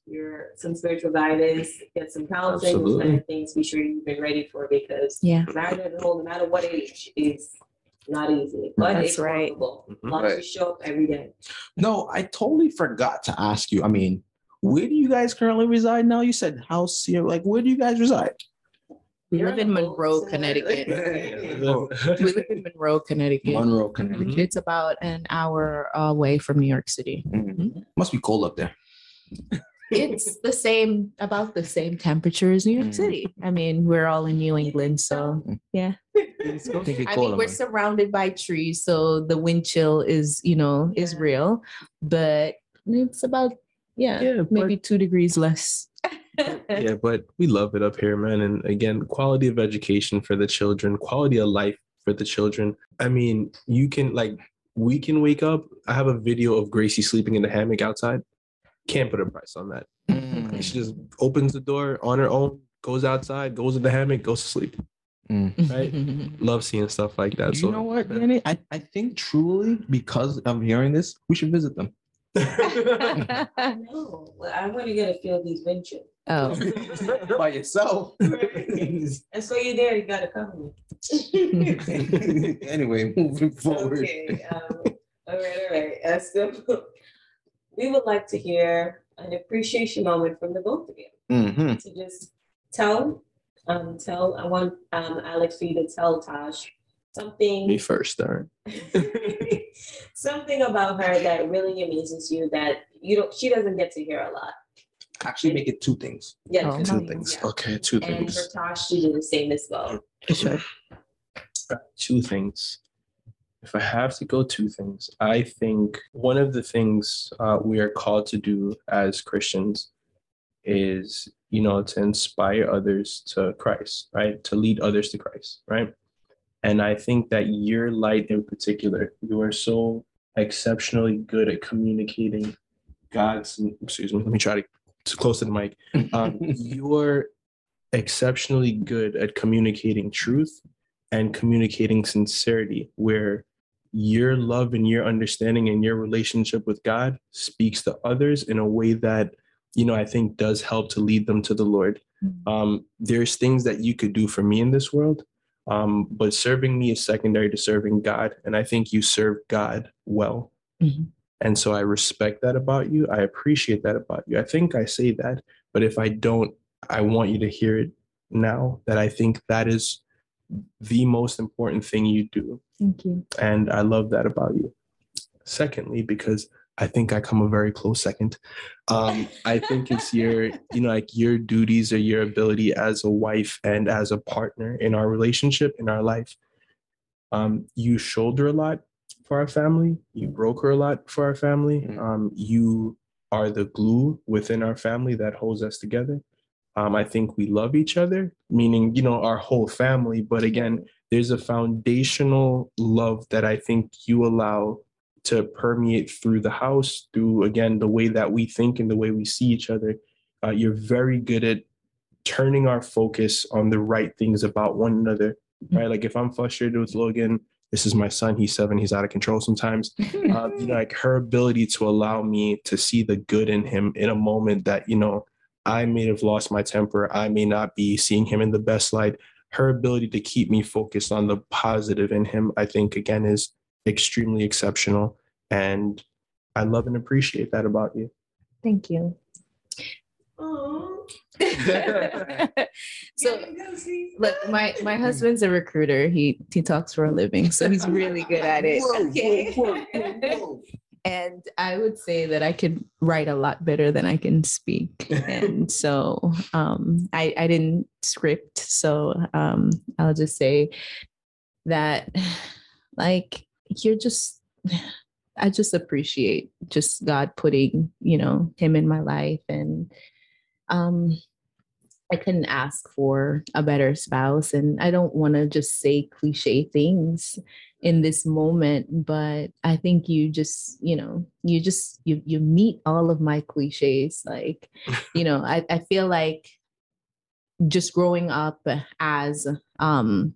your, some spiritual guidance, get some counseling, those kind Absolutely. of things. Be sure you've been ready for because yeah marriage as a whole, no matter what age, is not easy, but That's it's right. workable. Mhm. As long you Right. show up every day. No, I totally forgot to ask you. I mean, where do you guys currently reside now? You said house here. Like, where do you guys reside? we live in in monroe connecticut we live in monroe connecticut Monroe, Connecticut. it's about an hour away from new york city Mhm. Must be cold up there. it's the same about the same temperature as new york Mm. city i mean we're all in new england so yeah It's gonna take it I mean, we're there. surrounded by trees, so the wind chill is, you know, is real, but it's about, yeah, Yeah, maybe two degrees less. yeah, but we love it up here, man. And again, quality of education for the children, quality of life for the children. I mean, you can like we can wake up. I have a video of Gracie sleeping in the hammock outside. Can't put a price on that. Mm, She just opens the door on her own, goes outside, goes in the hammock, goes to sleep. mm. Right. Love seeing stuff like that. You know what, Danny? I, I think truly because I'm hearing this, we should visit them. No, well, I want to get a feel of these wind oh, By yourself. And so you're there, you gotta cover me. anyway, moving forward. Okay, um, all right, all right. Uh, so we would like to hear an appreciation moment from the both of you. Mhm. To just tell, um, tell, I want, um, Alex for you to tell Tash something. Me first, darn. something about her that really amazes you that you don't, she doesn't get to hear a lot. Actually, make it two things. Yeah. Oh. Two yeah. things. Okay, two And for things. Tash to do the same as well. sure. two things. If I have to go two things, I think one of the things uh, we are called to do as Christians is, you know, to inspire others to Christ, right? To lead others to Christ, right? And I think that your light in particular, you are so exceptionally good at communicating God's, excuse me, let me try to to close to the mic. Um, you're exceptionally good at communicating truth and communicating sincerity where your love and your understanding and your relationship with God speaks to others in a way that you know I think does help to lead them to the Lord. Um, there's things that you could do for me in this world, um, but serving me is secondary to serving God, and I think you serve God well. Mhm. And so I respect that about you. I appreciate that about you. I think I say that, but if I don't, I want you to hear it now that I think that is the most important thing you do. Thank you. And I love that about you. Secondly, because I think I come a very close second. Um, I think it's your, you know, like your duties or your ability as a wife and as a partner in our relationship, in our life. Um, you shoulder a lot for our family. You broker a lot for our family. Um, you are the glue within our family that holds us together. Um, I think we love each other, meaning, you know, our whole family. But again, there's a foundational love that I think you allow to permeate through the house, through, again, the way that we think and the way we see each other. Uh, you're very good at turning our focus on the right things about one another, right? Like if I'm frustrated with Logan, this is my son, he's seven, he's out of control sometimes. Uh, you know, like her ability to allow me to see the good in him in a moment that, you know, I may have lost my temper. I may not be seeing him in the best light. Her ability to keep me focused on the positive in him, I think, again, is extremely exceptional. And I love and appreciate that about you. Thank you. so look, my my husband's a recruiter. He he talks for a living, so he's really good at it. Okay. and I would say that I could write a lot better than I can speak. and so um, I, I didn't script. So um, I'll just say that, like, you're just, I just appreciate just God putting, you know, Him in my life. And um, I couldn't ask for a better spouse. And I don't want to just say cliche things in this moment but i think you just you know you just you you meet all of my cliches like you know i, I feel like just growing up as um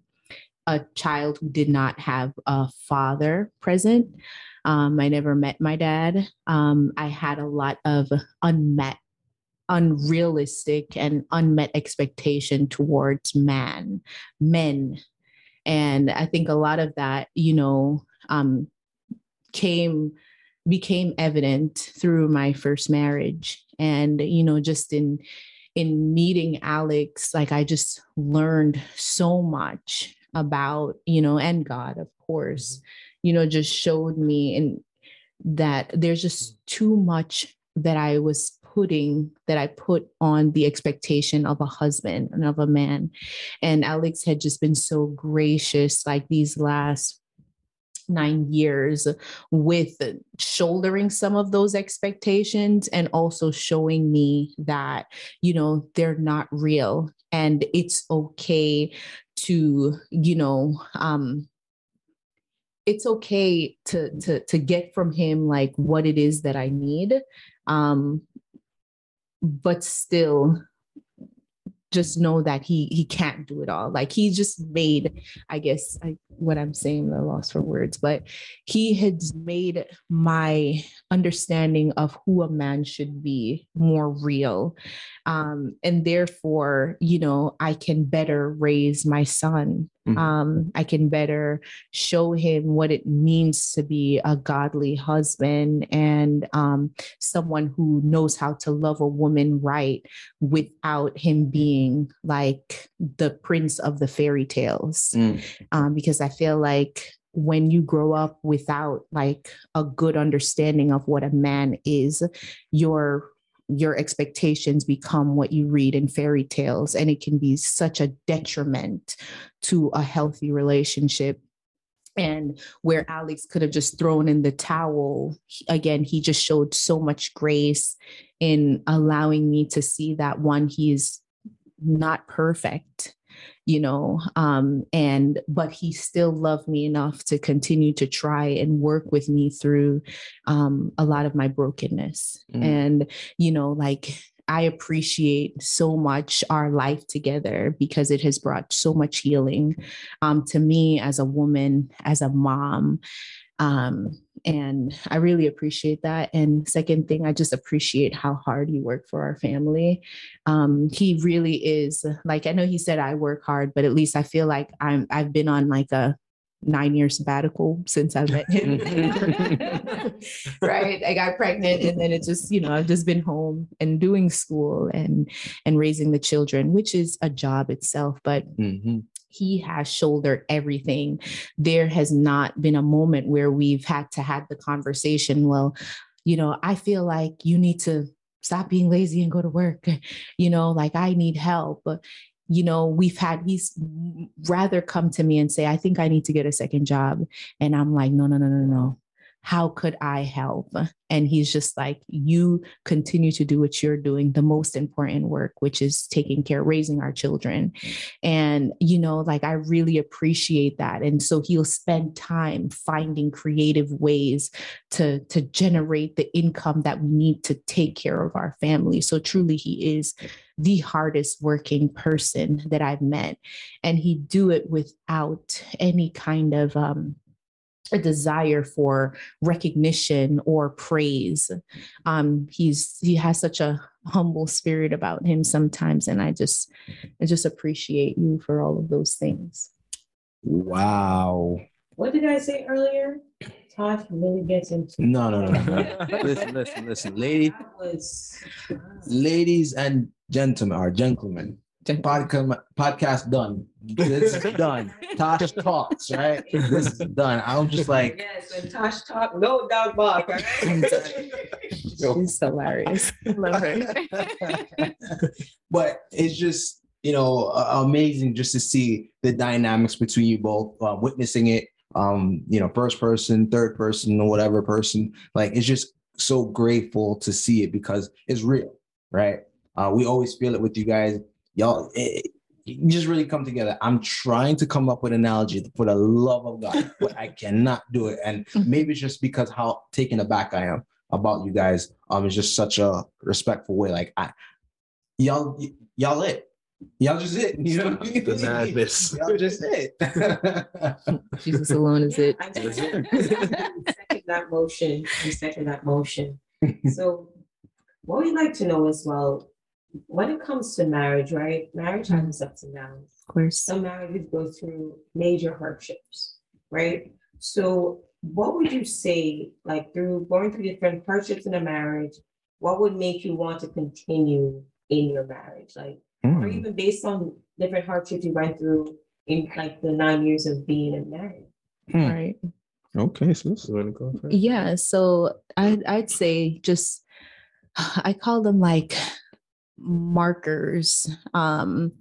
a child who did not have a father present. Um, i never met my dad. Um, i had a lot of unmet unrealistic and unmet expectation towards man men. And i think a lot of that you know um, came became evident through my first marriage. And you know just in in meeting alex like i just learned so much about you know and god of course mm-hmm. you know just showed me and that there's just mm-hmm. too much that i was putting that I put on the expectation of a husband and of a man. And Alex had just been so gracious like these last nine years with shouldering some of those expectations and also showing me that you know they're not real and it's okay to you know um it's okay to to to get from him like what it is that i need um but still just know that he he can't do it all. Like he just made i guess I, what i'm saying the loss for words but he has made my understanding of who a man should be more real. Um, and therefore you know i can better raise my son mm-hmm. um, i can better show him what it means to be a godly husband and um, someone who knows how to love a woman right without him being like the prince of the fairy tales mm. um, because i feel like when you grow up without like a good understanding of what a man is your your expectations become what you read in fairy tales and it can be such a detriment to a healthy relationship. And where Alex could have just thrown in the towel, again, he just showed so much grace in allowing me to see that one, he is not perfect you know um and but he still loved me enough to continue to try and work with me through um a lot of my brokenness mm. and you know like I appreciate so much our life together because it has brought so much healing um, to me as a woman, as a mom. Um, and I really appreciate that. And second thing, I just appreciate how hard you work for our family. Um, he really is like I know he said I work hard, but at least I feel like I'm I've been on like a nine year sabbatical since I met him. right. I got pregnant and then it just, you know, I've just been home and doing school and and raising the children, which is a job itself. But mm-hmm. he has shouldered everything. There has not been a moment where we've had to have the conversation. Well, you know, I feel like you need to stop being lazy and go to work. You know, like I need help. You know, we've had he's rather come to me and say, I think I need to get a second job. And I'm like, no, no, no, no, no how could I help? And he's just like, you continue to do what you're doing, the most important work, which is taking care, raising our children. And, you know, like I really appreciate that. And so he'll spend time finding creative ways to, to generate the income that we need to take care of our family. So truly, he is the hardest working person that I've met. And he'd do it without any kind of um, a desire for recognition or praise. Um, he's he has such a humble spirit about him sometimes, and I just I just appreciate you for all of those things. Wow. What did I say earlier? Tash really gets into. No, no, no. no. listen, listen, listen, lady, Was, ladies and gentlemen, or gentlemen. Podcast, podcast done. This is done. Tash talks, right? This is done. I'm just like, yes, when Tash talk, no dog bark. Right? She's hilarious. Love her. but it's just you know uh, amazing just to see the dynamics between you both uh, witnessing it um you know first person third person or whatever person like it's just so grateful to see it because it's real right? Uh we always feel it with you guys. Y'all it, you just really come together. I'm trying to come up with an analogy for the love of god but i cannot do it. And maybe it's just because how taken aback i am about you guys um it's just such a respectful way. Like i y'all y- y'all it y'all just it you know what I mean? The madness. y'all just it Jesus alone is it. I just- second that motion, I second that motion. So what we'd like to know as well, when it comes to marriage, right? Marriage has its ups and downs. Of course. Some marriages go through major hardships, right? So what would you say, like through going through different hardships in a marriage, what would make you want to continue in your marriage? Like, or Hmm. even based on different hardships you went through in like the nine years of being in marriage? Hmm. Right. okay sis You want to go first? Yeah. So I'd, I'd say just, I call them like markers. Um,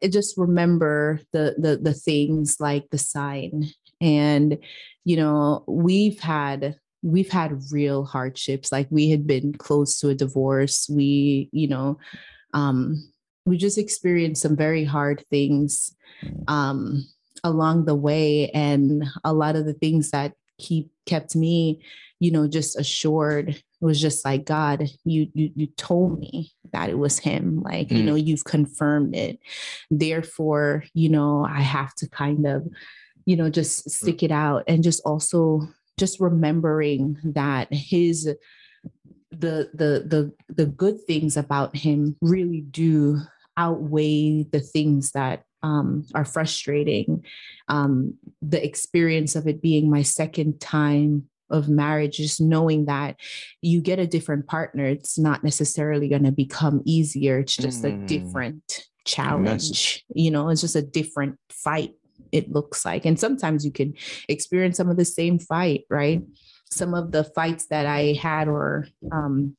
it just remember the, the, the things like the sign and, you know, we've had, we've had real hardships. Like we had been close to a divorce. We, you know, um, we just experienced some very hard things um, along the way, and a lot of the things that keep kept me, you know, just assured was just like God, you you you told me that it was Him. Like you Mm. know, you've confirmed it. Therefore, you know, I have to kind of, you know, just stick it out and just also just remembering that His the the the the good things about him really do outweigh the things that um, are frustrating. Um, the experience of it being my second time of marriage, just knowing that you get a different partner, it's not necessarily going to become easier. It's just a Mm. different challenge. You know, it's just a different fight. It looks like, and sometimes you can experience some of the same fight, right? Some of the fights that I had, or um,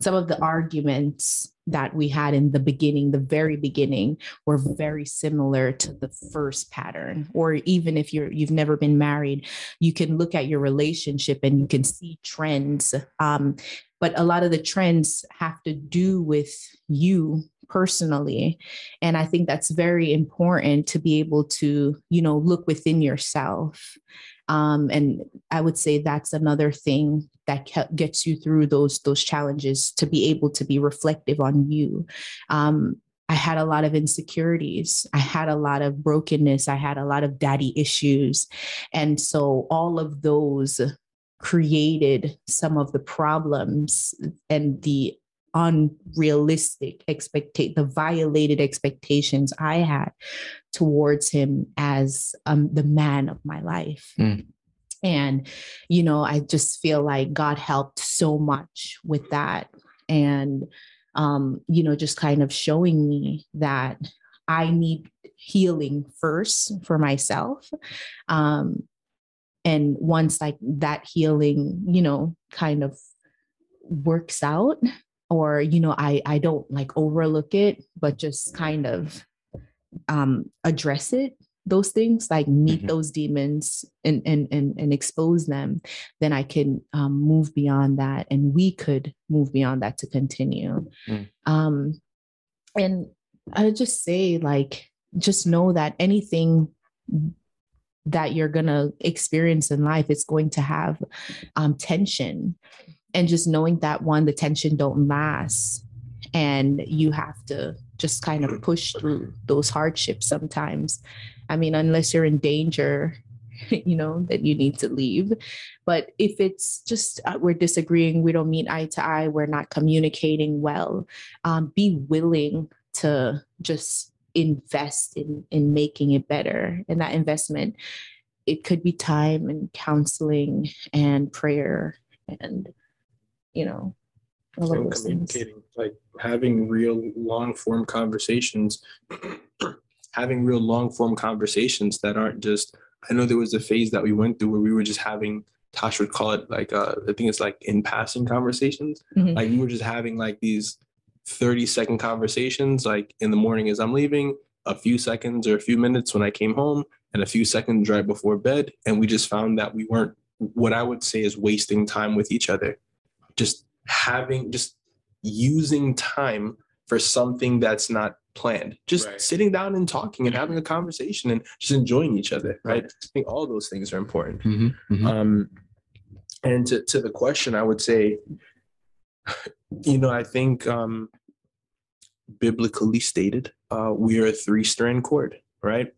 some of the arguments that we had in the beginning, the very beginning, were very similar to the first pattern. Or even if you're you've never been married, you can look at your relationship and you can see trends. Um, but a lot of the trends have to do with you personally and i think that's very important to be able to you know look within yourself um, and i would say that's another thing that gets you through those those challenges to be able to be reflective on you. Um, i had a lot of insecurities. I had a lot of brokenness. I had a lot of daddy issues. And so all of those created some of the problems and the unrealistic expectate the violated expectations i had towards him as um, the man of my life Mm. and you know i just feel like god helped so much with that and um you know just kind of showing me that i need healing first for myself. Um, and once like that healing, you know, kind of works out, or you know, I I don't like overlook it, but just kind of um address it those things like meet mm-hmm. those demons and, and and and expose them then i can um, move beyond that and we could move beyond that to continue mm. um and i just say like just know that anything that you're gonna experience in life is going to have um, tension and just knowing that one the tension don't last and you have to just kind of push through those hardships sometimes I mean, unless you're in danger, you know, that you need to leave. But if it's just uh, we're disagreeing, we don't meet eye to eye, we're not communicating well, um, be willing to just invest in in making it better. And that investment, it could be time and counseling and prayer and you know all communicating things. like having real long form conversations having real long form conversations that aren't just I know there was a phase that we went through where we were just having Tash would call it like uh, I think it's like in passing conversations. Mm-hmm. Like we were just having like these 30 second conversations, like in the morning as I'm leaving, a few seconds or a few minutes when I came home, and a few seconds right before bed. And we just found that we weren't what I would say is wasting time with each other. Just having just using time for something that's not planned. Just right. sitting down and talking and having a conversation and just enjoying each other, right? I think all those things are important. Mm-hmm, mm-hmm. Um, and to, to the question, I would say, you know, I think um, biblically stated, uh, we are a three strand cord, right?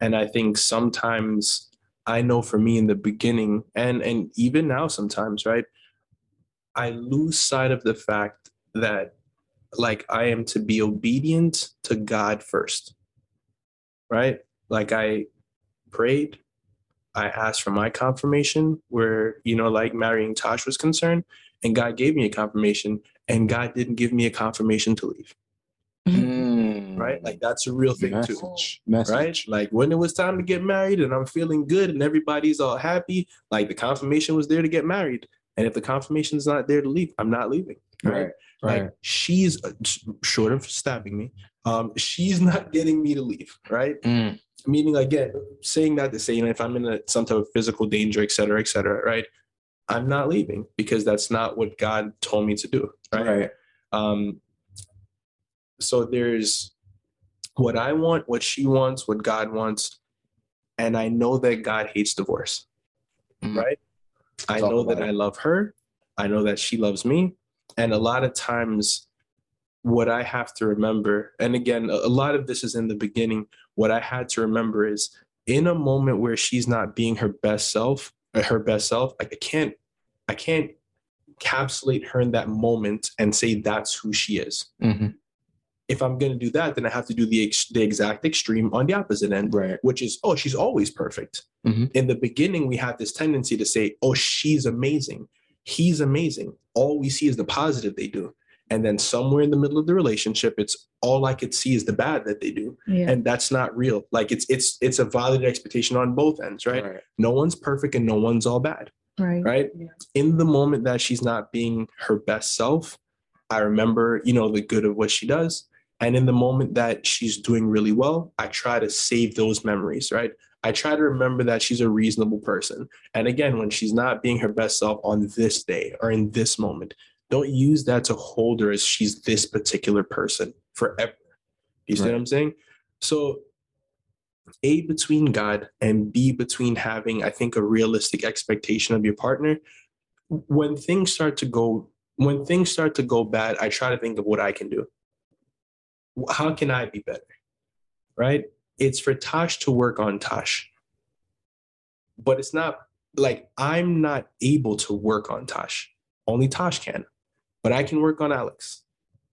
And I think sometimes I know for me in the beginning, and and even now sometimes, right? I lose sight of the fact that like I am to be obedient to God first. Right? Like I prayed, I asked for my confirmation where, you know, like marrying Tash was concerned, and God gave me a confirmation, and God didn't give me a confirmation to leave. Mm. Right? Like that's a real thing Message. too. Message. Right? Like when it was time to get married and I'm feeling good and everybody's all happy, like the confirmation was there to get married. And if the confirmation is not there to leave, I'm not leaving. Right. right. Like she's uh, short of stabbing me. Um, she's not getting me to leave. Right. Mm. Meaning again, saying that to say, you know, if I'm in a, some type of physical danger, et cetera, et cetera, right? I'm not leaving because that's not what God told me to do. Right. right. Um, so there's what I want, what she wants, what God wants. And I know that God hates divorce. Mm. Right. I know that it. I love her. I know that she loves me. And a lot of times, what I have to remember, and again, a lot of this is in the beginning, what I had to remember is in a moment where she's not being her best self, uh, her best self, I can't, I can't encapsulate her in that moment and say that's who she is. Mm-hmm. If I'm going to do that, then I have to do the ex- the exact extreme on the opposite end, right. which is, oh, she's always perfect. Mm-hmm. In the beginning, we have this tendency to say, oh, she's amazing he's amazing. All we see is the positive they do. And then somewhere in the middle of the relationship, it's all I could see is the bad that they do. Yeah. And that's not real. Like it's it's it's a valid expectation on both ends, right? right. No one's perfect and no one's all bad. Right. Right. Yeah. In the moment that she's not being her best self, I remember, you know, the good of what she does. And in the moment that she's doing really well, I try to save those memories, right? I try to remember that she's a reasonable person. And again, when she's not being her best self on this day or in this moment, don't use that to hold her as she's this particular person forever. You see right. what I'm saying? So, A, between God, and B, between having, I think, a realistic expectation of your partner. When things start to go, when things start to go bad, I try to think of what I can do. How can I be better? Right? it's for Tash to work on Tash. But it's not like I'm not able to work on Tash. Only Tash can. But I can work on Alex.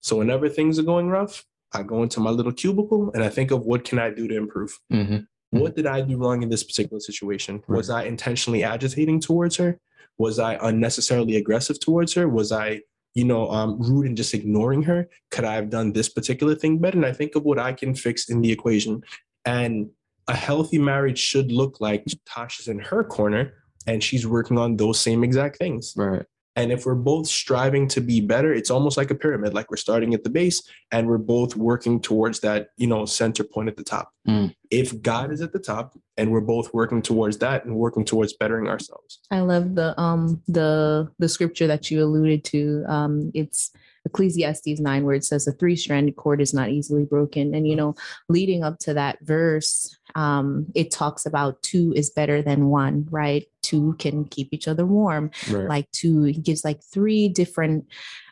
So whenever things are going rough, I go into my little cubicle and I think of what can I do to improve? Mm-hmm. What did I do wrong in this particular situation? Right. Was I intentionally agitating towards her? Was I unnecessarily aggressive towards her? Was I, you know, um, rude and just ignoring her? Could I have done this particular thing better? And I think of what I can fix in the equation And a healthy marriage should look like Tasha's in her corner and she's working on those same exact things. Right. And if we're both striving to be better, it's almost like a pyramid, like we're starting at the base and we're both working towards that, you know, center point at the top. Mm. If God is at the top and we're both working towards that and working towards bettering ourselves. I love the um the the scripture that you alluded to. Um, it's Ecclesiastes 9, where it says a three-stranded cord is not easily broken. And you know, leading up to that verse, um, it talks about two is better than one, right? Two can keep each other warm. Right. Like two, it gives like three different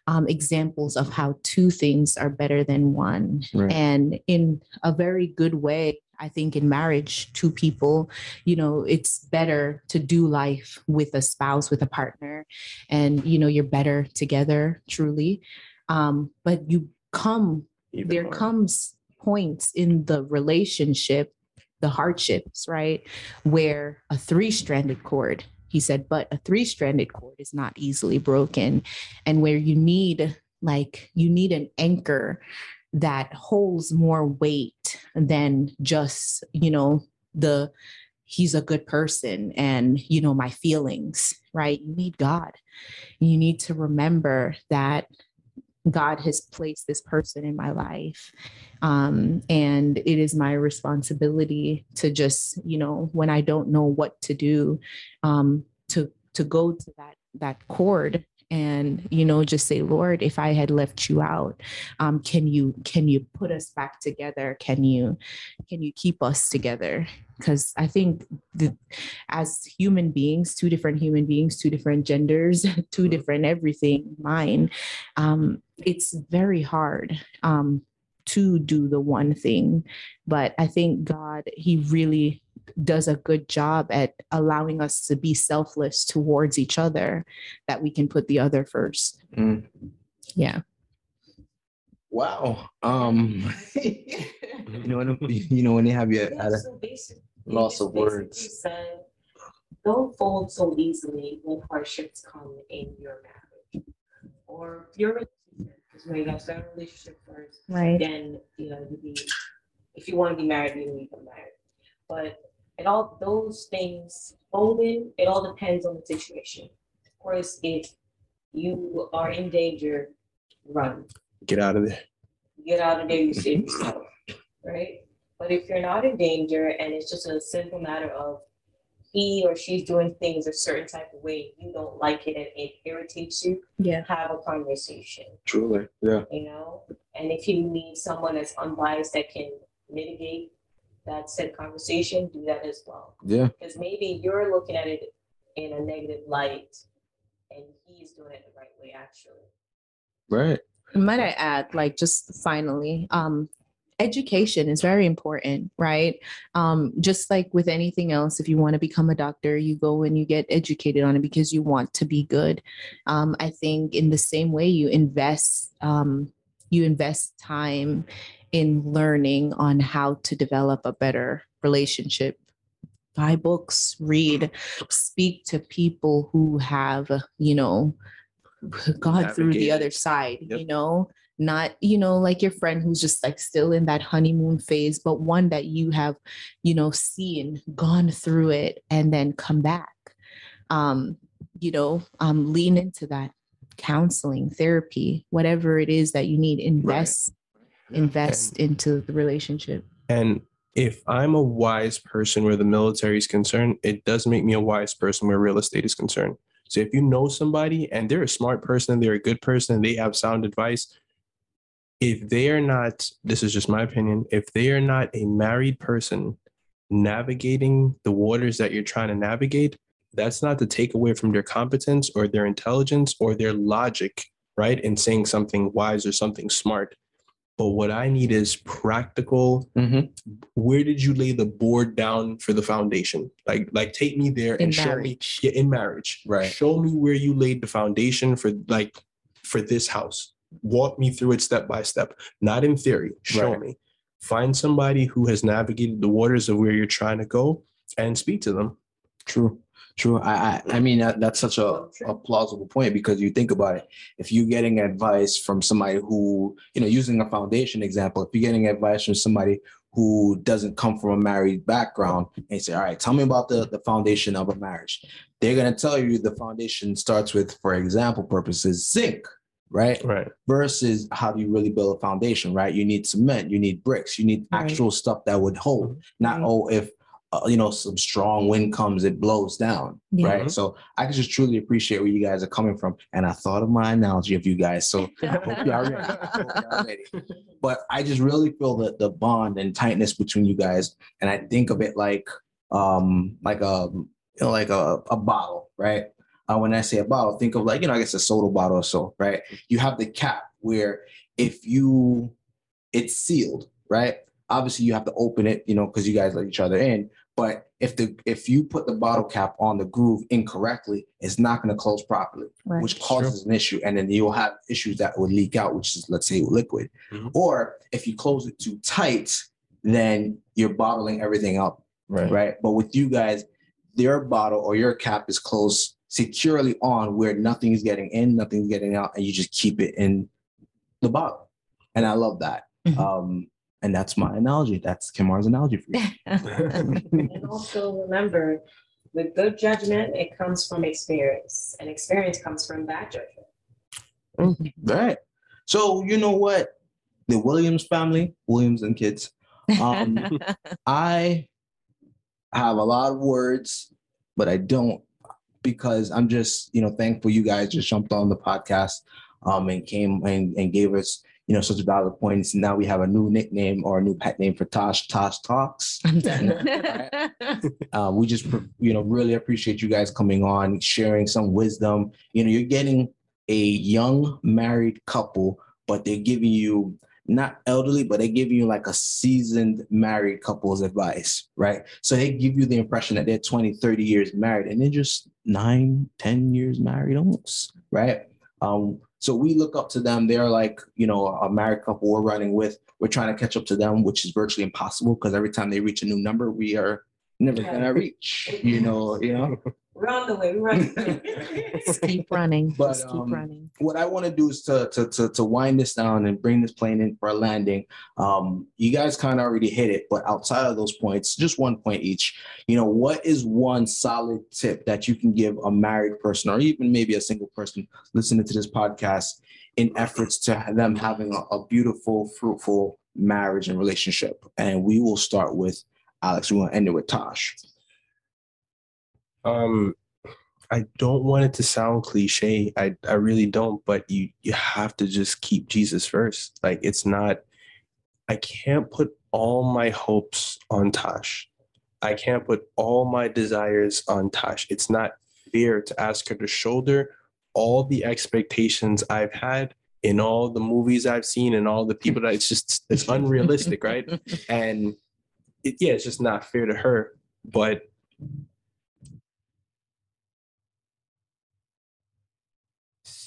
um, examples of how two things are better than one. Right. And in a very good way, I think in marriage, two people, you know, it's better to do life with a spouse, with a partner, and you know, you're better together, truly. Um, but you come, Even there more. comes points in the relationship, the hardships, right? Where a three-stranded cord, he said, but a three-stranded cord is not easily broken. And where you need like you need an anchor that holds more weight than just you know the he's a good person and you know my feelings right you need god you need to remember that god has placed this person in my life. Um, and it is my responsibility to just you know when i don't know what to do um, to to go to that that chord and you know just say lord if i had left you out um, can you can you put us back together? Can you can you keep us together? Because i think the, as human beings two different human beings two different genders two different everything mine um, it's very hard um, to do the one thing. But i think god he really does a good job at allowing us to be selfless towards each other that we can put the other first Mm. yeah Wow. Um, you know when you know when they have you at a so basic- loss of words. said, Don't fold so easily when hardships come in your marriage or your relationship. Because when you guys start a relationship first, right then you know you be if you want to be married, you need to be married. But it all those things folding, it all depends on the situation. Of course, if you are in danger, run. Get out of there. Get out of there, you save yourself, right? But if you're not in danger and it's just a simple matter of he or she's doing things a certain type of way, you don't like it and it irritates you, yeah have a conversation Truly. Yeah. you know? And if you need someone that's unbiased that can mitigate that said conversation, do that as well. Yeah. Because maybe you're looking at it in a negative light and he's doing it the right way, actually. Right. might i add like just finally um education is very important right um just like with anything else if you want to become a doctor you go and you get educated on it because you want to be good um i think in the same way you invest um you invest time in learning on how to develop a better relationship. Buy books read speak to people who have you know gone through the other side Yep. you know? Not you know like your friend who's just like still in that honeymoon phase but one that you have you know seen gone through it and then come back. Um you know um lean into that counseling therapy whatever it is that you need invest invest into the relationship And if I'm a wise person where the military is concerned, it does make me a wise person where real estate is concerned. So if you know somebody and they're a smart person, and they're a good person, and they have sound advice, if they are not, this is just my opinion, if they are not a married person navigating the waters that you're trying to navigate, that's not to take away from their competence or their intelligence or their logic, right? In saying something wise or something smart. But what I need is practical Mhm. where did you lay the board down for the foundation? Like, like take me there In and show me yeah, in marriage. Right. Show me where you laid the foundation for like for this house. Walk me through it step by step, not in theory. Show Right. me. Find somebody who has navigated the waters of where you're trying to go and speak to them. True, true. I, I, I mean, that, that's such a, a plausible point because you think about it. If you're getting advice from somebody who, you know, using a foundation example, if you're getting advice from somebody who doesn't come from a married background and say, all right, tell me about the, the foundation of a marriage. They're going to tell you the foundation starts with, for example purposes, zinc, right? Right. Versus how do you really build a foundation, right? You need cement, you need bricks, you need Right. actual stuff that would hold, not, Right. oh, if, you know, some strong wind comes, it blows down, Yeah. right? So I can just truly appreciate where you guys are coming from. And I thought of my analogy of you guys. So hope y'all ready. Hope y'all ready. But I just really feel that the bond and tightness between you guys, and I think of it like um like a you know like a, a bottle, right? Uh, when I say a bottle, think of like you know I guess a soda bottle or so, right? You have the cap where if you it's sealed, right? Obviously you have to open it, you know, because you guys let each other in. But if the if you put the bottle cap on the groove incorrectly, it's not going to close properly Right. which causes an issue, and then you'll have issues that would leak out, which is let's say liquid. Mhm. Or if you close it too tight, then you're bottling everything up, Right. right? But with you guys, your bottle or your cap is closed securely on where nothing is getting in, nothing's getting out, and you just keep it in the bottle. And I love that. Mhm. Um, and that's my analogy. That's Kemar's analogy for you. And also remember, with good judgment, it comes from experience, and experience comes from bad judgment. Right. So you know what? The Williams family, Williams and kids, Um, I have a lot of words, but I don't because I'm just, you know, thankful you guys just jumped on the podcast um, and came and, and gave us, you know, such valid points. Now we have a new nickname or a new pet name for Tash, Tash Talks. I'm done. Uh, we just, you know, really appreciate you guys coming on, sharing some wisdom. You know, you're getting a young married couple, but they're giving you not elderly, but they're giving you like a seasoned married couple's advice, right? So they give you the impression that they're 20, 30 years married and they're just nine, 10 years married almost, right? Um, so we look up to them. They're like, you know, a married couple we're running with. We're trying to catch up to them, which is virtually impossible because every time they reach a new number, we are never gonna reach. You know, you know. We're on the way, we're on the way. Keep running. But, Just keep um, running. What I want to do is to, to to to wind this down and bring this plane in for a landing. Um, you guys kind of already hit it, but outside of those points, just one point each. You know, what is one solid tip that you can give a married person or even maybe a single person listening to this podcast in efforts to them having a, a beautiful, fruitful marriage and relationship? And we will start with Alex. We want to end it with Tash. Um i don't want it to sound cliche. I i really don't but you you have to just keep jesus first. Like it's not i can't put all my hopes on Tash. I can't put all my desires on Tash. It's not fair to ask her to shoulder all the expectations i've had in all the movies i've seen and all the people that it's just it's unrealistic right? And it, yeah it's just not fair to her but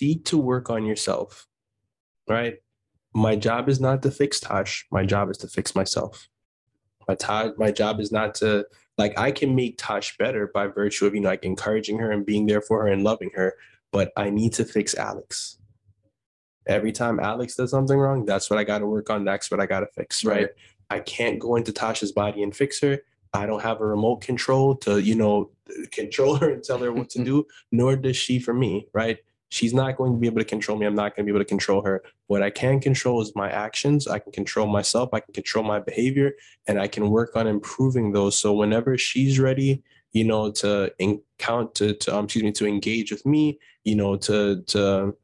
seek to work on yourself right? My job is not to fix Tash my job is to fix myself. My Tash my job is not to like i can make Tash better by virtue of you know like encouraging her and being there for her and loving her but i need to fix alex. Every time alex does something wrong that's what i got to work on that's what i got to fix right? Right. i can't go into tasha's body and fix her. I don't have a remote control to you know control her and tell her what to do nor does she for me right she's not going to be able to control me. I'm not going to be able to control her. What i can control is my actions. I can control myself. I can control my behavior and i can work on improving those. So whenever she's ready you know to encounter to, to um, excuse me to engage with me you know to to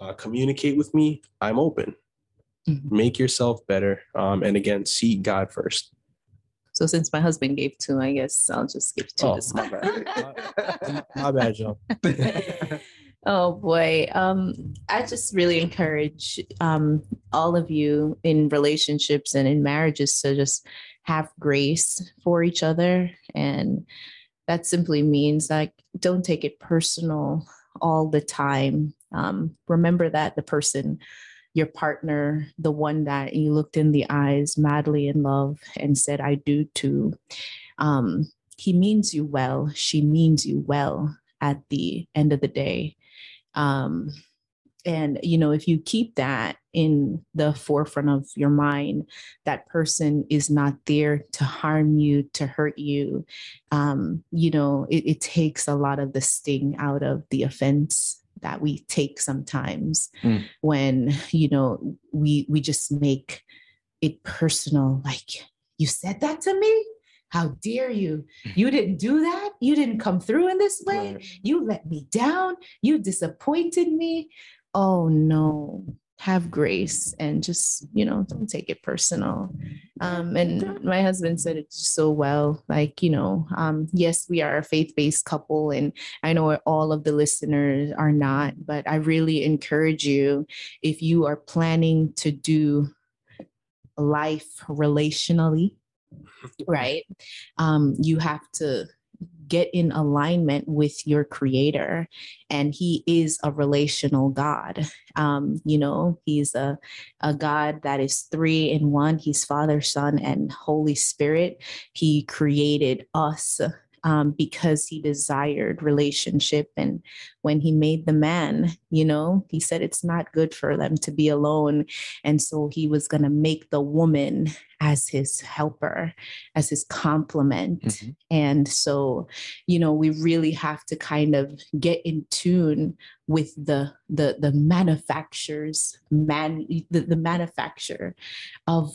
uh, communicate with me i'm open. Mhm. make yourself better um, and again seek god first. So since my husband gave two, I guess I'll just give two Oh, this my time. bad. my bad joe oh boy. Um, I just really encourage um all of you in relationships and in marriages to just have grace for each other. And that simply means like don't take it personal all the time. Um, remember that the person your partner, the one that you looked in the eyes madly in love and said, I do too. Um, he means you well. She means you well at the end of the day. Um, and you know if you keep that in the forefront of your mind that person is not there to harm you to hurt you um, you know it, it takes a lot of the sting out of the offense that we take sometimes Mm. when you know we we just make it personal like you said that to me how dare you? You didn't do that? You didn't come through in this way? Right. you let me down? You disappointed me? Oh no. Have grace and just you know don't take it personal. Um and my husband said it so well like you know um yes we are a faith-based couple and i know all of the listeners are not but i really encourage you if you are planning to do life relationally right? Um you have to get in alignment with your creator and he is a relational god. Um you know he's a a god that is three in one. He's father son and holy spirit. He created us um, because he desired relationship. And when he made the man you know he said it's not good for them to be alone. And so he was going to make the woman as his helper as his complement. Mhm. and so you know we really have to kind of get in tune with the the the manufacturers man the, the manufacture of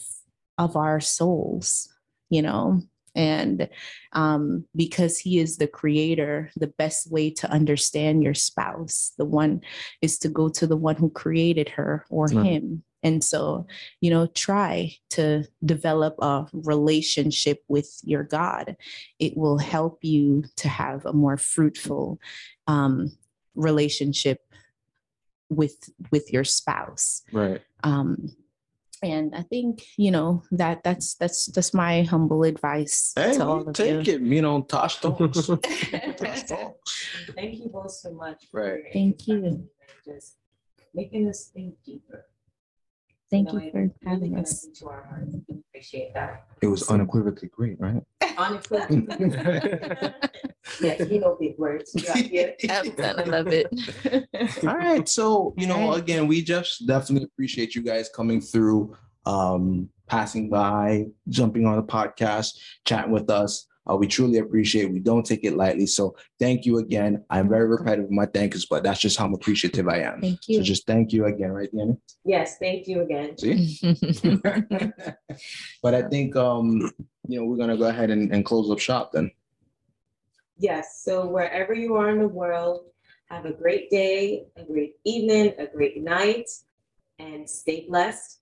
of our souls you know and um, because he is the creator the best way to understand your spouse the one is to go to the one who created her or Right. him and so you know try to develop a relationship with your god it will help you to have a more fruitful um, relationship with with your spouse Right. um and i think you know that that's that's that's my humble advice Hey, to all of take you it. You know, Tash talks. Thank you both so much. Right. Thank you. Just making us think deeper. Thank you for having us into our hearts. We Appreciate that. It was unequivocally great, right? Unequivocally. Yes, we know big words. Yeah, yeah. i love it All right. So, you know, Right. again, we just definitely appreciate you guys coming through, um, passing by, jumping on the podcast, chatting with us. Uh, we truly appreciate it. We don't take it lightly. So thank you again. I'm very repetitive with my thank yous, but that's just how appreciative I am. thank you. So you just thank you again, right, Danny? Yes, thank you again. See? but I think um, you know, we're gonna go ahead and, and close up shop then. Yes, so wherever you are in the world, have a great day, a great evening, a great night, and stay blessed.